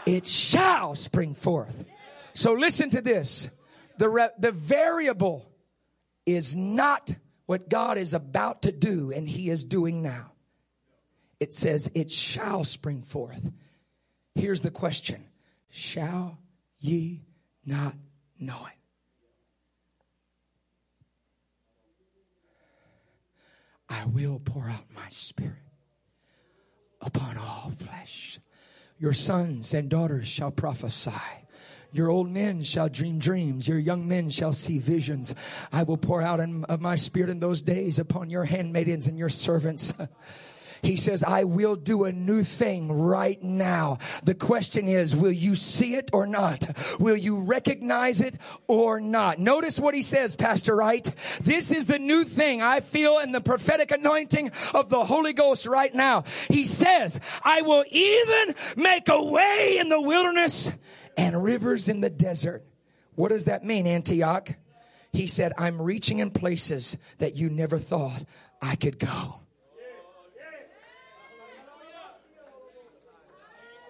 It shall spring forth. So listen to this. The, re- the variable is not what God is about to do and he is doing now. It says it shall spring forth. Here's the question. Shall ye not know it? I will pour out my spirit upon all flesh. Your sons and daughters shall prophesy. Your old men shall dream dreams. Your young men shall see visions. I will pour out of my spirit in those days upon your handmaidens and your servants. He says, I will do a new thing right now. The question is, will you see it or not? Will you recognize it or not? Notice what he says, Pastor Wright. This is the new thing I feel in the prophetic anointing of the Holy Ghost right now. He says, I will even make a way in the wilderness and rivers in the desert. What does that mean, Antioch? He said, I'm reaching in places that you never thought I could go.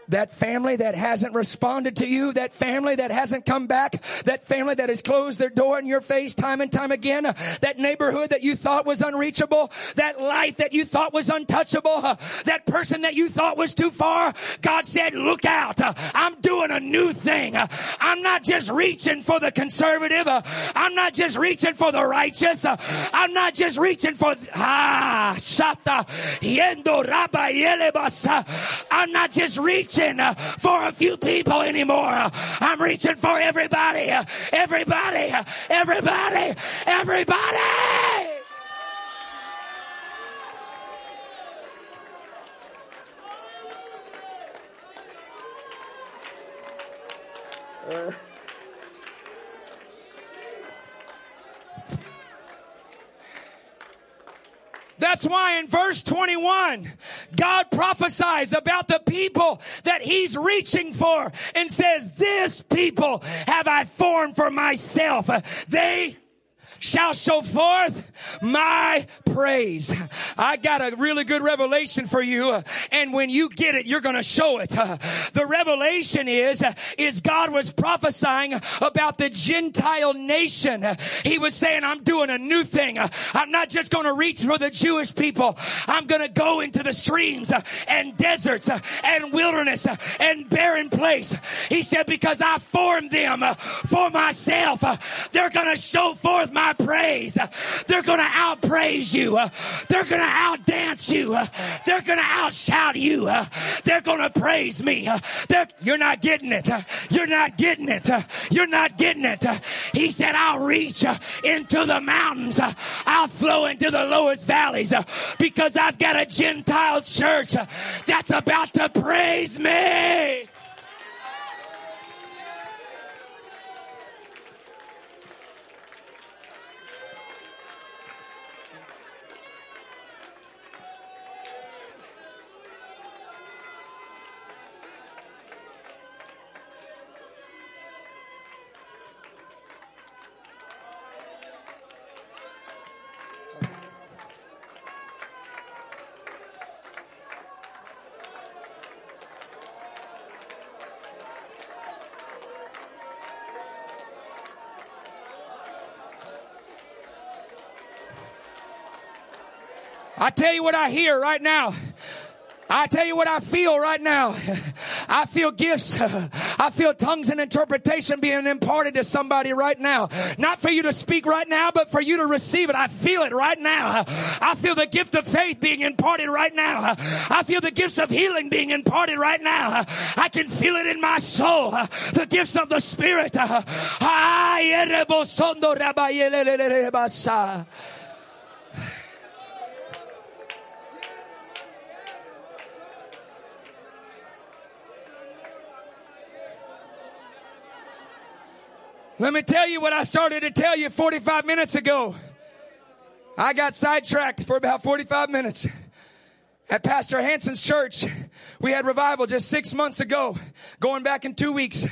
That family that hasn't responded to you, that family that hasn't come back, that family that has closed their door in your face time and time again, that neighborhood that you thought was unreachable, that life that you thought was untouchable, that person that you thought was too far, God said, look out. I'm doing a new thing. I'm not just reaching for the conservative. I'm not just reaching for the righteous. I'm not just reaching for, ah, shata, yendo rabba I'm not just reaching reaching uh, for a few people anymore. I'm reaching for everybody, everybody, everybody, everybody. Uh. That's why in verse 21, God prophesies about the people that he's reaching for and says, this people have I formed for myself. They shall show forth my praise. I got a really good revelation for you. Uh, and when you get it, you're going to show it. Uh, the revelation is, uh, is God was prophesying about the Gentile nation. He was saying, I'm doing a new thing. I'm not just going to reach for the Jewish people. I'm going to go into the streams and deserts and wilderness and barren place. He said, because I formed them for myself. They're going to show forth my praise. They're going to outpraise you. They're going to outdance you. They're going to outshout you. They're going to praise me. They're, you're not getting it. You're not getting it. You're not getting it. He said, I'll reach into the mountains. I'll flow into the lowest valleys because I've got a Gentile church that's about to praise me. I tell you what I hear right now. I tell you what I feel right now. I feel gifts. I feel tongues and interpretation being imparted to somebody right now. Not for you to speak right now, but for you to receive it. I feel it right now. I feel the gift of faith being imparted right now. I feel the gifts of healing being imparted right now. I can feel it in my soul. The gifts of the Spirit. Let me tell you what I started to tell you 45 minutes ago. I got sidetracked for about 45 minutes. At Pastor Hanson's church, we had revival just six months ago, going back in two weeks.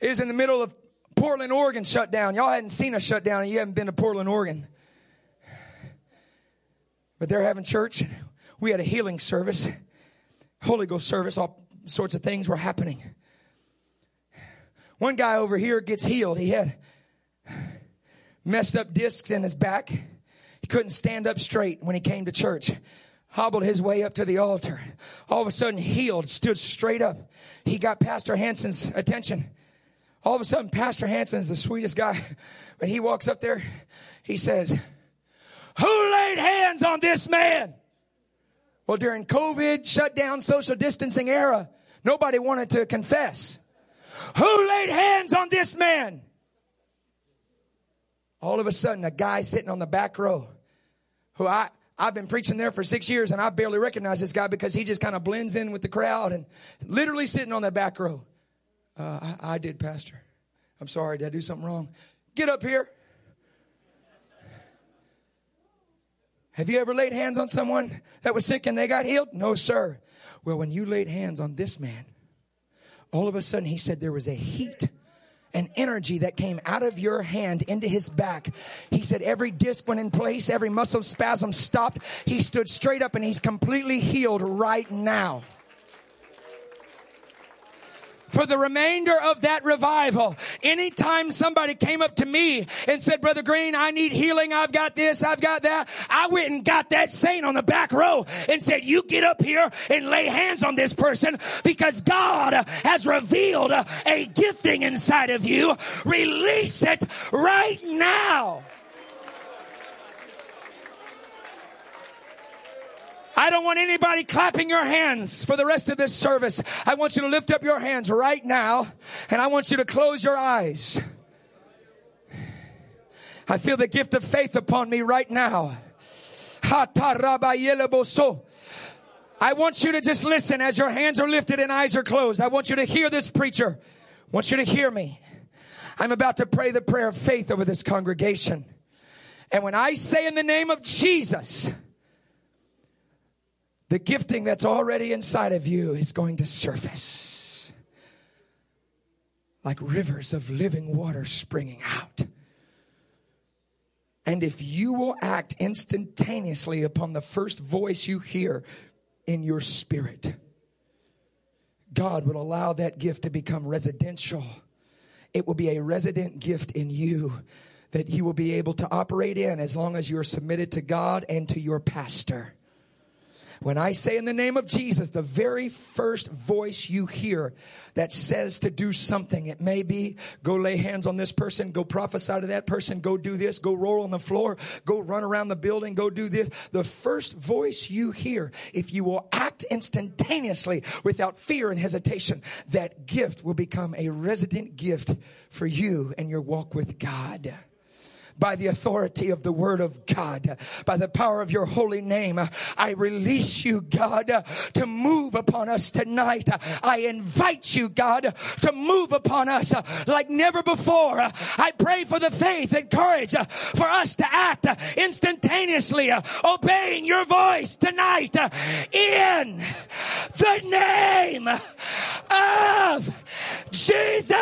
It was in the middle of Portland, Oregon shutdown. Y'all hadn't seen a shutdown and you haven't been to Portland, Oregon. But they're having church. We had a healing service, Holy Ghost service, all sorts of things were happening. One guy over here gets healed. He had messed up discs in his back. He couldn't stand up straight when he came to church. Hobbled his way up to the altar. All of a sudden healed, stood straight up. He got Pastor Hanson's attention. All of a sudden, Pastor Hanson's the sweetest guy. But he walks up there. He says, who laid hands on this man? Well, during COVID, shutdown, social distancing era, nobody wanted to confess. Who laid hands on this man? All of a sudden, a guy sitting on the back row who I, I've been preaching there for six years and I barely recognize this guy because he just kind of blends in with the crowd and literally sitting on the back row. Uh, I, I did, Pastor. I'm sorry. Did I do something wrong? Get up here. Have you ever laid hands on someone that was sick and they got healed? No, sir. Well, when you laid hands on this man, all of a sudden he said there was a heat an energy that came out of your hand into his back. He said every disc went in place, every muscle spasm stopped. He stood straight up and he's completely healed right now for the remainder of that revival. Anytime somebody came up to me and said, Brother Green, I need healing. I've got this. I've got that. I went and got that saint on the back row and said, you get up here and lay hands on this person because God has revealed a gifting inside of you. Release it right now. I don't want anybody clapping your hands for the rest of this service. I want you to lift up your hands right now and I want you to close your eyes. I feel the gift of faith upon me right now. I want you to just listen as your hands are lifted and eyes are closed. I want you to hear this preacher. I want you to hear me. I'm about to pray the prayer of faith over this congregation. And when I say in the name of Jesus, the gifting that's already inside of you is going to surface like rivers of living water springing out. And if you will act instantaneously upon the first voice you hear in your spirit, God will allow that gift to become residential. It will be a resident gift in you that you will be able to operate in as long as you are submitted to God and to your pastor. When I say in the name of Jesus, the very first voice you hear that says to do something, it may be go lay hands on this person, go prophesy to that person, go do this, go roll on the floor, go run around the building, go do this. The first voice you hear, if you will act instantaneously without fear and hesitation, that gift will become a resident gift for you and your walk with God by the authority of the word of God, by the power of your holy name. I release you, God, to move upon us tonight. I invite you, God, to move upon us like never before. I pray for the faith and courage for us to act instantaneously, obeying your voice tonight in the name of Jesus.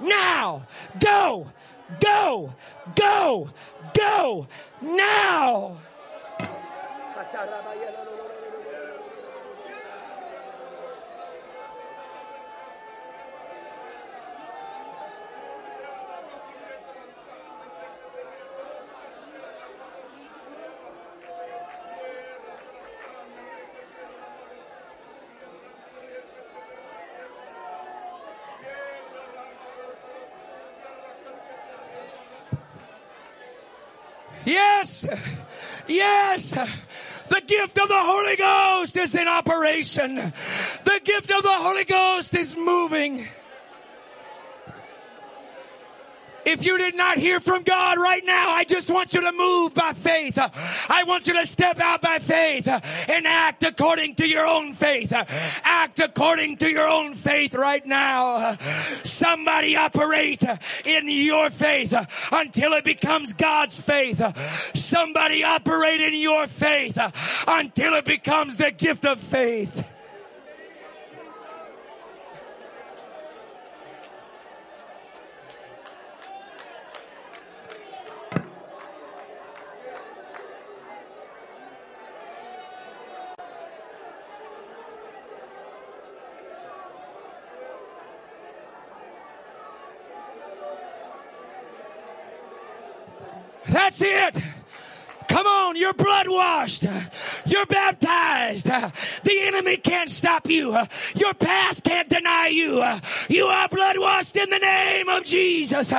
Now. Go. Go. Go. Go. Now. Yes. The gift of the Holy Ghost is in operation. The gift of the Holy Ghost is moving. If you did not hear from God right now, I just want you to move by faith. I want you to step out by faith and act according to your own faith. Act according to your own faith right now. Somebody operate in your faith until it becomes God's faith. Somebody operate in your faith until it becomes the gift of faith. That's it. Come on, you're blood washed. You're baptized. The enemy can't stop you. Your past can't deny you. You are blood washed in the name of Jesus.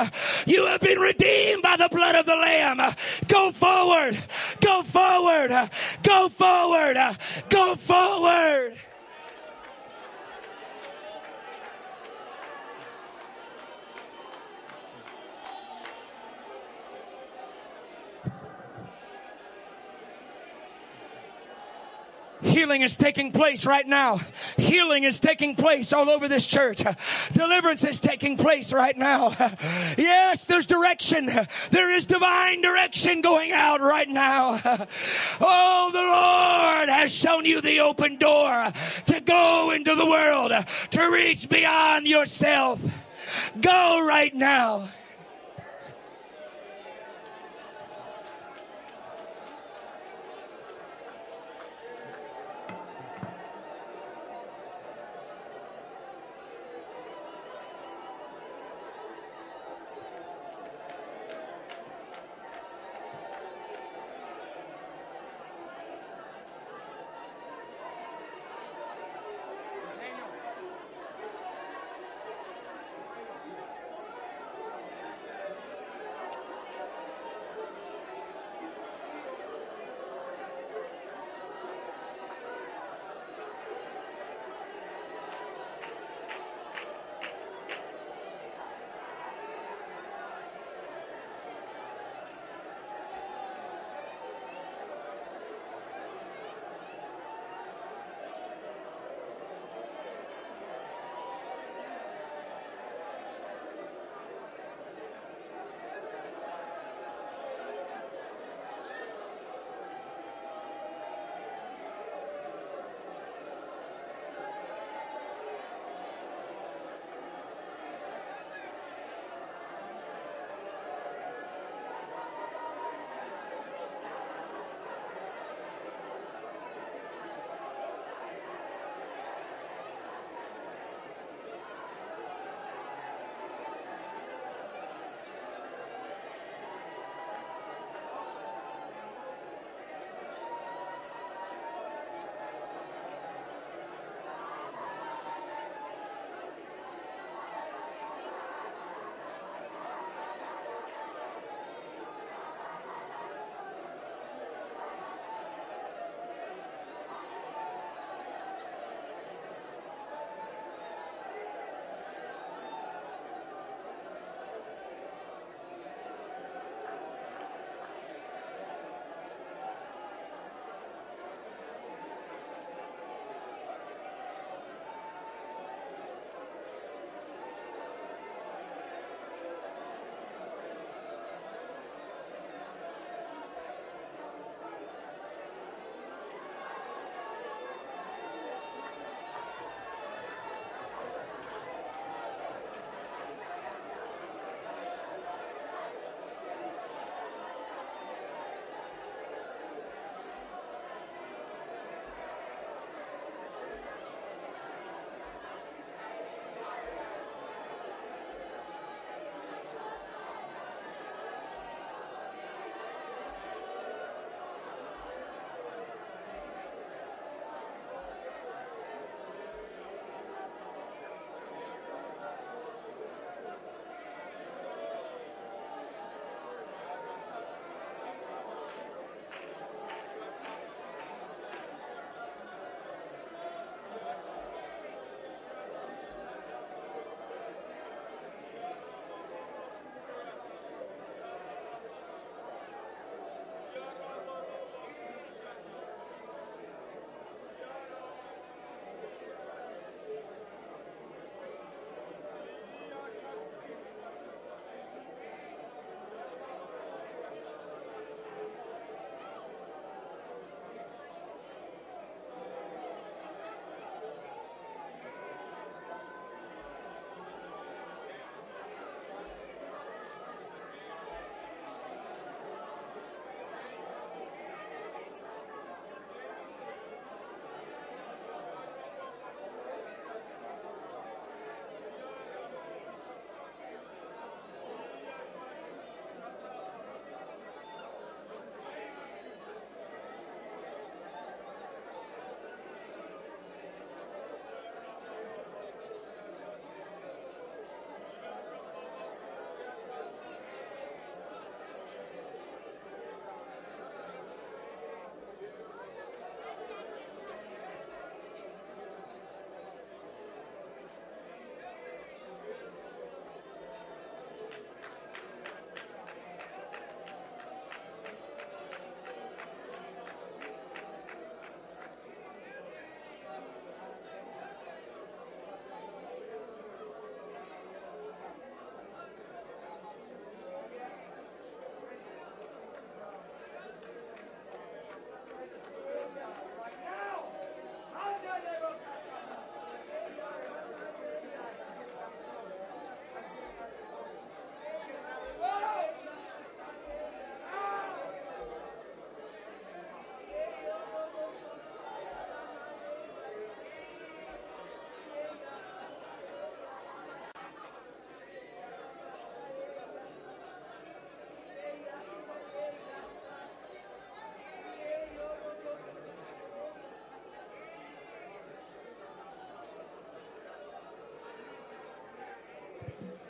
You have been redeemed by the blood of the Lamb. Go forward. Go forward. Go forward. Go forward. Healing is taking place right now. Healing is taking place all over this church. Deliverance is taking place right now. Yes, there's direction. There is divine direction going out right now. Oh, the Lord has shown you the open door to go into the world, to reach beyond yourself. Go right now.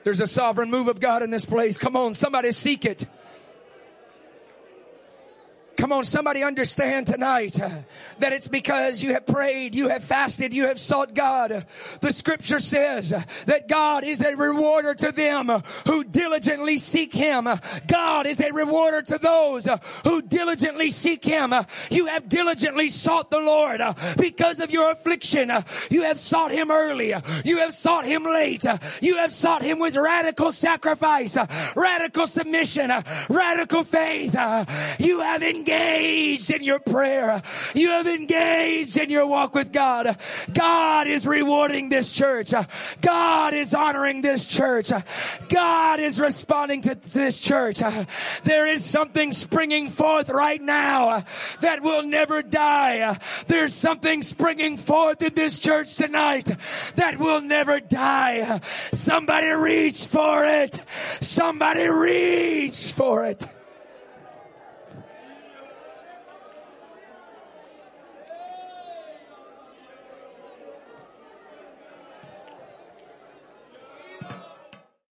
There's a sovereign move of God in this place. Come on, somebody seek it. Come on, somebody understand tonight that it's because you have prayed, you have fasted, you have sought God. The scripture says that God is a rewarder to them who diligently seek Him. God is a rewarder to those who diligently seek Him. Uh, you have diligently sought the Lord uh, because of your affliction. Uh, you have sought Him early. Uh, you have sought Him late. You have sought Him with radical sacrifice, radical submission, radical faith. You have engaged in your prayer. You have engaged in your walk with God. God is rewarding this church. God is honoring this church. God is responding to this church. There is something springing forth right now that will never die. There's something springing forth in this church tonight that will never die. Somebody reach for it. Somebody reach for it.